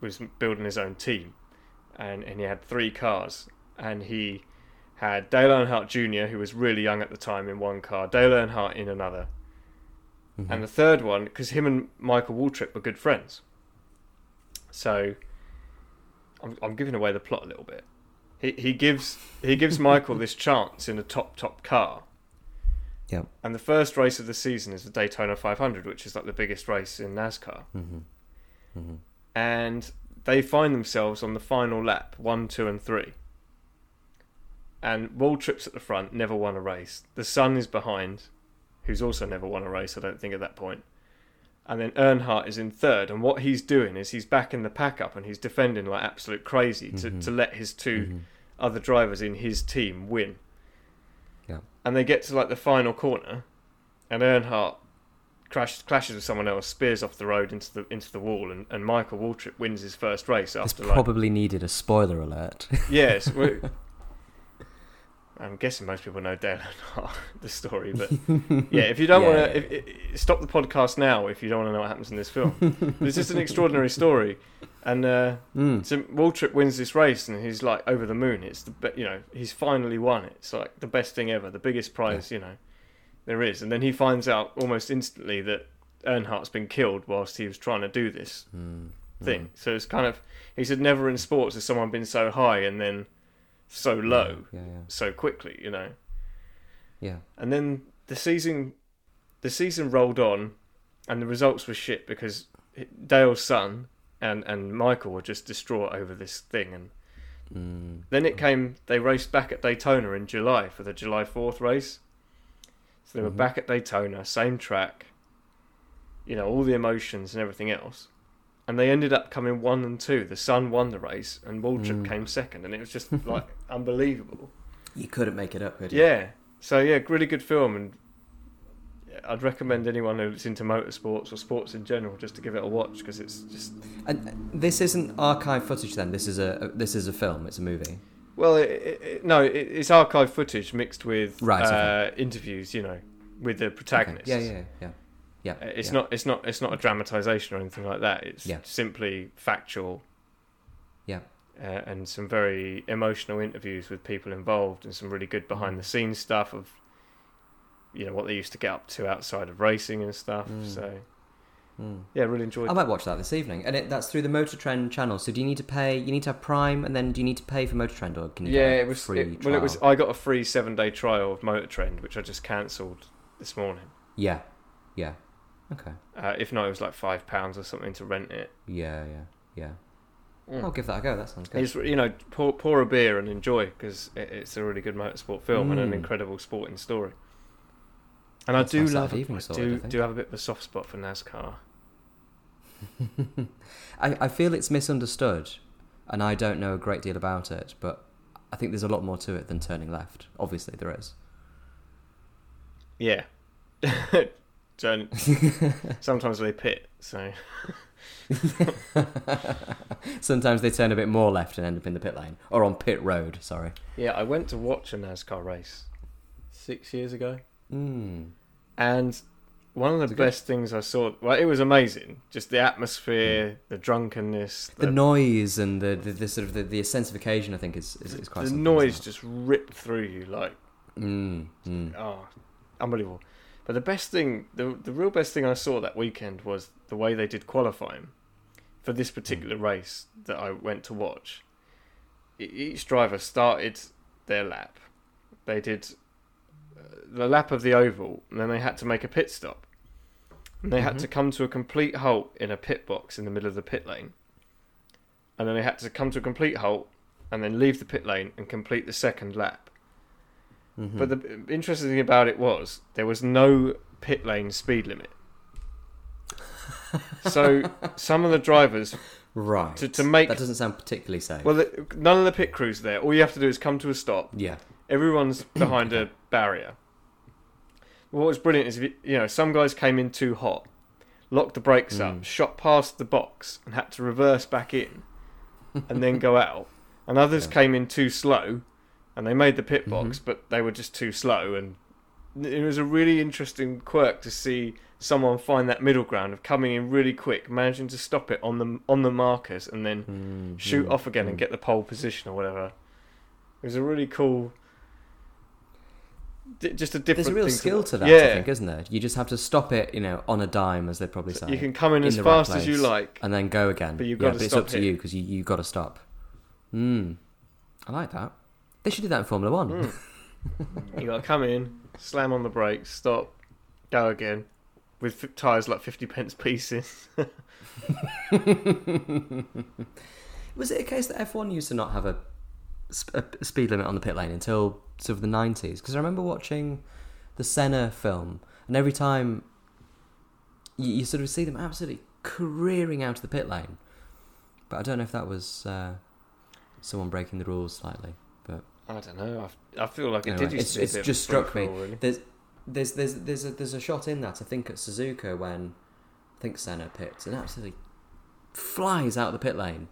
was building his own team, and, and he had three cars, and he had Dale Earnhardt Jr., who was really young at the time, in one car, Dale Earnhardt in another, Mhm. and the third one, because him and Michael Waltrip were good friends. So, I'm, I'm giving away the plot a little bit. He he gives he gives Michael this chance in a top top car. Yep. And the first race of the season is the Daytona 500, which is like the biggest race in NASCAR. Mhm. Mhm. And they find themselves on the final lap, one, two, and three. And Waltrip's at the front, never won a race. The son is behind, who's also never won a race, I don't think, at that point. And then Earnhardt is in third, and what he's doing is he's backing the pack up and he's defending like absolute crazy to, Mhm. to let his 2 Mhm. other drivers in his team win. Yeah. And they get to like the final corner, and Earnhardt crashes clashes with someone else, spears off the road into the into the wall, and, and Michael Waltrip wins his first race This after like probably needed a spoiler alert. yes. I'm guessing most people know Dale Earnhardt, the story, but yeah, if you don't Yeah, want to, if, if, stop the podcast now if you don't want to know what happens in this film. it's just an extraordinary story, and uh, Mm. so Waltrip wins this race, and he's like over the moon. It's the be- you know he's finally won it. It's like the best thing ever, the biggest prize you know there is. And then he finds out almost instantly that Earnhardt's been killed whilst he was trying to do this Mm. thing. So it's kind of he said never in sports has someone been so high and then so Mm. low Yeah, yeah, so quickly, you know. yeah. And then the season, the season rolled on, and the results were shit because Dale's son and and Michael were just distraught over this thing. And Mm. then it came. They raced back at Daytona in July for the July Fourth race. So they were Mhm. back at Daytona, same track. You know all the emotions and everything else. And they ended up coming one and two. The Son won the race, and Waltrip Mm. came second, and it was just like unbelievable. You couldn't make it up, could you? Yeah. So yeah, really good film, and I'd recommend anyone who's into motorsports or sports in general just to give it a watch because it's just And this isn't archive footage. Then this is a, a this is a film. It's a movie. Well, it, it, no, it, it's archive footage mixed with Right, uh, interviews, you know, with the Okay. protagonists. Yeah, yeah, yeah, yeah. Uh, It's yeah. not it's not it's not a dramatization or anything like that. It's Yeah. simply factual. Yeah. Uh, and some very emotional interviews with people involved, and some really good behind the scenes stuff of, you know, what they used to get up to outside of racing and stuff. Mm. So Mm. yeah, really enjoyed. I might watch that this evening, and it, that's through the Motor Trend channel. So do you need to pay? You need to have Prime, and then do you need to pay for Motor Trend, or can you? yeah, it was. free It, well, it was. I got a free seven day trial of Motor Trend, which I just cancelled this morning. Yeah, yeah. Okay. Uh, if not, it was like five pounds or something to rent it. Yeah, yeah, yeah. Mm. I'll give that a go. That sounds good. It's you know pour pour a beer and enjoy because it, it's a really good motorsport film and an Mm. incredible sporting story. And That's I do love I evening I do think. do have a bit of a soft spot for NASCAR. I, I feel it's misunderstood, and I don't know a great deal about it, but I think there's a lot more to it than turning left. Obviously, there is. Yeah. Don't- Sometimes they pit, so Sometimes they turn a bit more left and end up in the pit lane, or on pit road. Sorry. yeah. I went to watch a NASCAR race six years ago, Mm. and one of the it good? best things I saw. Well, it was amazing. Just the atmosphere, the drunkenness, The noise and the, the, the sort of the, the sense of occasion, I think, is is, is quite. the noise just ripped through you like? Mm, mm. oh, unbelievable. But the best thing, the the real best thing I saw that weekend was the way they did qualifying for this particular race that I went to watch. Each driver started their lap. They did the lap of the oval, and then they had to make a pit stop. And they had Mhm. to come to a complete halt in a pit box in the middle of the pit lane. And then they had to come to a complete halt and then leave the pit lane and complete the second lap. Mhm. But the interesting thing about it was there was no pit lane speed limit. so some of the drivers, right to- to make- that doesn't sound particularly safe. well, the, none of the pit crews there. All you have to do is come to a stop. yeah. Everyone's behind a barrier. What was brilliant is, if you you know, some guys came in too hot, locked the brakes Mm. up, shot past the box, and had to reverse back in, and then go out. And others Yeah. came in too slow, and they made the pit box, Mhm. but they were just too slow. And it was a really interesting quirk to see someone find that middle ground of coming in really quick, managing to stop it on the on the markers, and then Mm, shoot mm, off again and mm. get the pole position or whatever. It was a really cool, just a different. There's a real skill to that, Yeah, I think, isn't there? You just have to stop it, you know, on a dime, as they probably say, you can come in, in as the right fast as you like. and then go again. But you've yeah, gotta but it's stop up to you because you you got to stop. Hmm. I like that. They should do that in Formula One. Mm. you got to come in, slam on the brakes, stop, go again, with tires like fifty pence pieces. Was it a case that F1 used to not have a, sp- a speed limit on the pit lane until sort of the 90s? Because I remember watching the Senna film, and every time you, you sort of see them absolutely careering out of the pit lane. But I don't know if that was uh, someone breaking the rules slightly. But I don't know. I feel like it did it's- to be a it's just struck me. Really. there's there's there's there's a, there's a shot in that I think at Suzuka when I think Senna pits and absolutely flies out of the pit lane.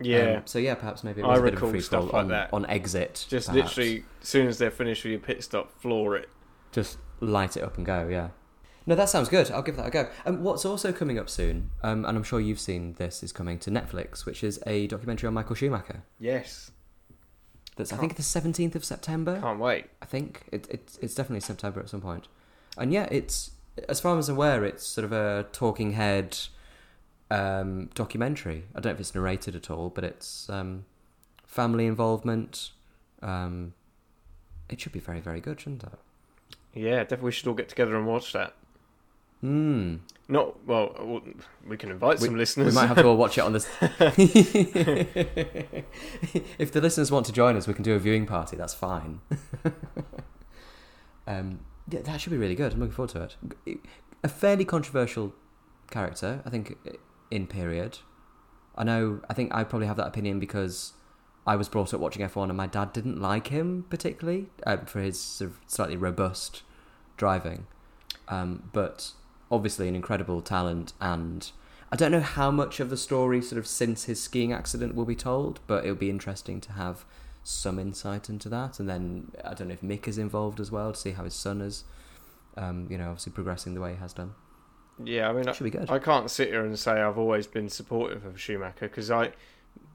Yeah, Um, so yeah, perhaps maybe it I was a bit of a free stuff like on, that. on exit. just perhaps. literally as soon as they're finished with your pit stop, floor it. just light it up and go. Yeah. No, that sounds good. I'll give that a go. Um, what's also coming up soon, um, and I'm sure you've seen this, is coming to Netflix, which is a documentary on Michael Schumacher. Yes, That's I think the 17th of September. can't wait. I think it, it, it's definitely September at some point. And yeah, it's as far as I'm aware, it's sort of a talking head um, documentary. I don't know if it's narrated at all, but it's um, family involvement. Um, it should be very, very good, shouldn't it? Yeah, definitely. We should all get together and watch that. Hmm. Not well. We can invite some listeners. We might have to all watch it on this. if the listeners want to join us, we can do a viewing party. That's fine. um, yeah, that should be really good. I'm looking forward to it. A fairly controversial character, I think, in period. I know. I think I probably have that opinion because I was brought up watching F1, and my dad didn't like him particularly um, for his sort of slightly robust driving, um, but obviously an incredible talent. And I don't know how much of the story, sort of since his skiing accident, will be told, but it'll be interesting to have some insight into that. And then I don't know if Mick is involved as well to see how his son is, um, you know, obviously progressing the way he has done. Yeah, I mean, I, Should be good. I can't sit here and say I've always been supportive of Schumacher because I,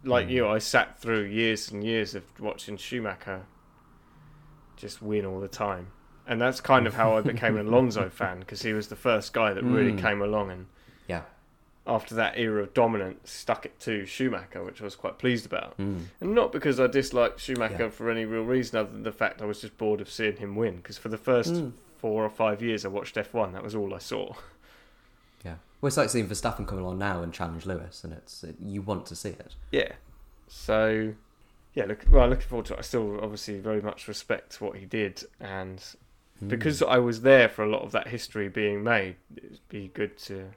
like Mm. you, I sat through years and years of watching Schumacher just win all the time, and that's kind of how I became an Alonso fan because he was the first guy that really Mm. came along and Yeah. after that era of dominance stuck it to Schumacher, which I was quite pleased about. Mm. And not because I disliked Schumacher Yeah. for any real reason other than the fact I was just bored of seeing him win. Because for the first Mm. four or five years I watched F1, that was all I saw. Well, it's like seeing Verstappen come along now and challenge Lewis, and it's it, you want to see it. Yeah. So, yeah, look, well, looking forward to it. I still obviously very much respect what he did. And Mm. because I was there for a lot of that history being made, it'd be good to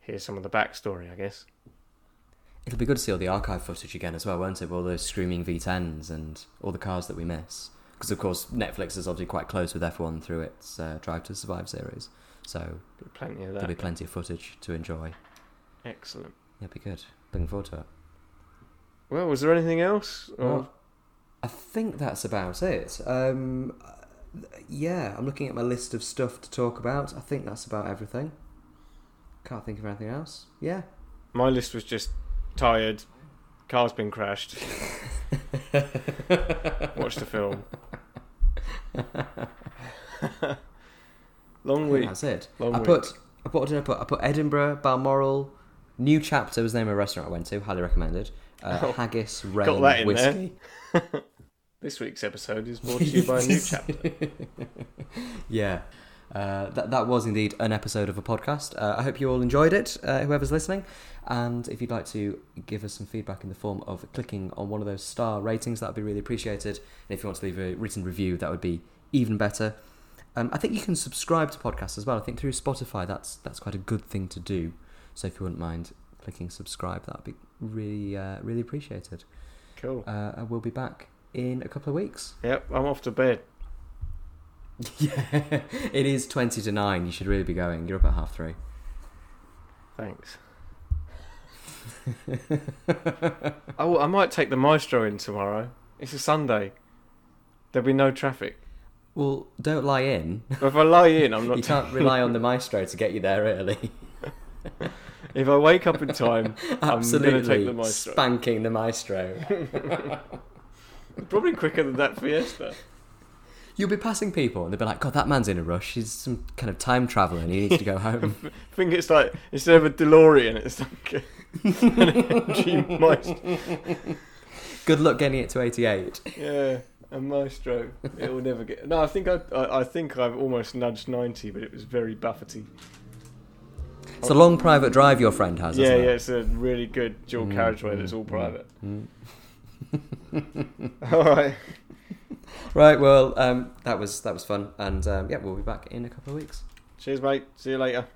hear some of the backstory, I guess. It'll be good to see all the archive footage again as well, won't it? All those screaming V10s and all the cars that we miss. Because, of course, Netflix is obviously quite close with F1 through its uh, Drive to Survive series. So Plenty of there'll be plenty of footage to enjoy. Excellent. Yeah, it'll be good. Looking forward to it. Well, was there anything else? Or- Well, I think that's about it. Um, yeah, I'm looking at my list of stuff to talk about. I think that's about everything. Can't think of anything else. Yeah. My list was just tired, car's been crashed, Watch the film. Long week. That's it. Long I week. put, I put, what did I put? I put Edinburgh, Balmoral, New Chapter was the name of a restaurant I went to, highly recommended. Uh, Oh, Haggis, Rain, got that in there. Whiskey. This week's episode is brought to you by a new chapter. yeah. Uh, that, that was indeed an episode of a podcast. Uh, I hope you all enjoyed it, uh, whoever's listening. And if you'd like to give us some feedback in the form of clicking on one of those star ratings, that would be really appreciated. And if you want to leave a written review, that would be even better. Um, I think you can subscribe to podcasts as well. I think through Spotify, that's that's quite a good thing to do. So if you wouldn't mind clicking subscribe, that would be really uh, really appreciated. Cool. Uh, and we'll be back in a couple of weeks. Yep, I'm off to bed. Yeah, it is 20 to 9. You should really be going. You're up at half three. Thanks. oh, I might take the Maestro in tomorrow. It's a Sunday. There'll be no traffic. Well, don't lie in. If I lie in, I'm not. You can't rely on the maestro to get you there early. If I wake up in time, Absolutely I'm going to take the Maestro. spanking the maestro. Probably quicker than that Fiesta. You'll be passing people and they'll be like, God, that man's in a rush. He's some kind of time traveller and he needs to go home. I think it's like instead of a DeLorean, it's like a, an MG Maestro. Good luck getting it to 88. Yeah, a Maestro. It will never get. No, I think I, I, I think I've almost nudged ninety, but it was very buffety. It's a long private drive your friend has, yeah, yeah, it? it's a really good dual Mm, carriageway that's mm, all mm. private. Mm. All right. Right, well, um, that was that was fun, and um, yeah, we'll be back in a couple of weeks. Cheers, mate. See you later.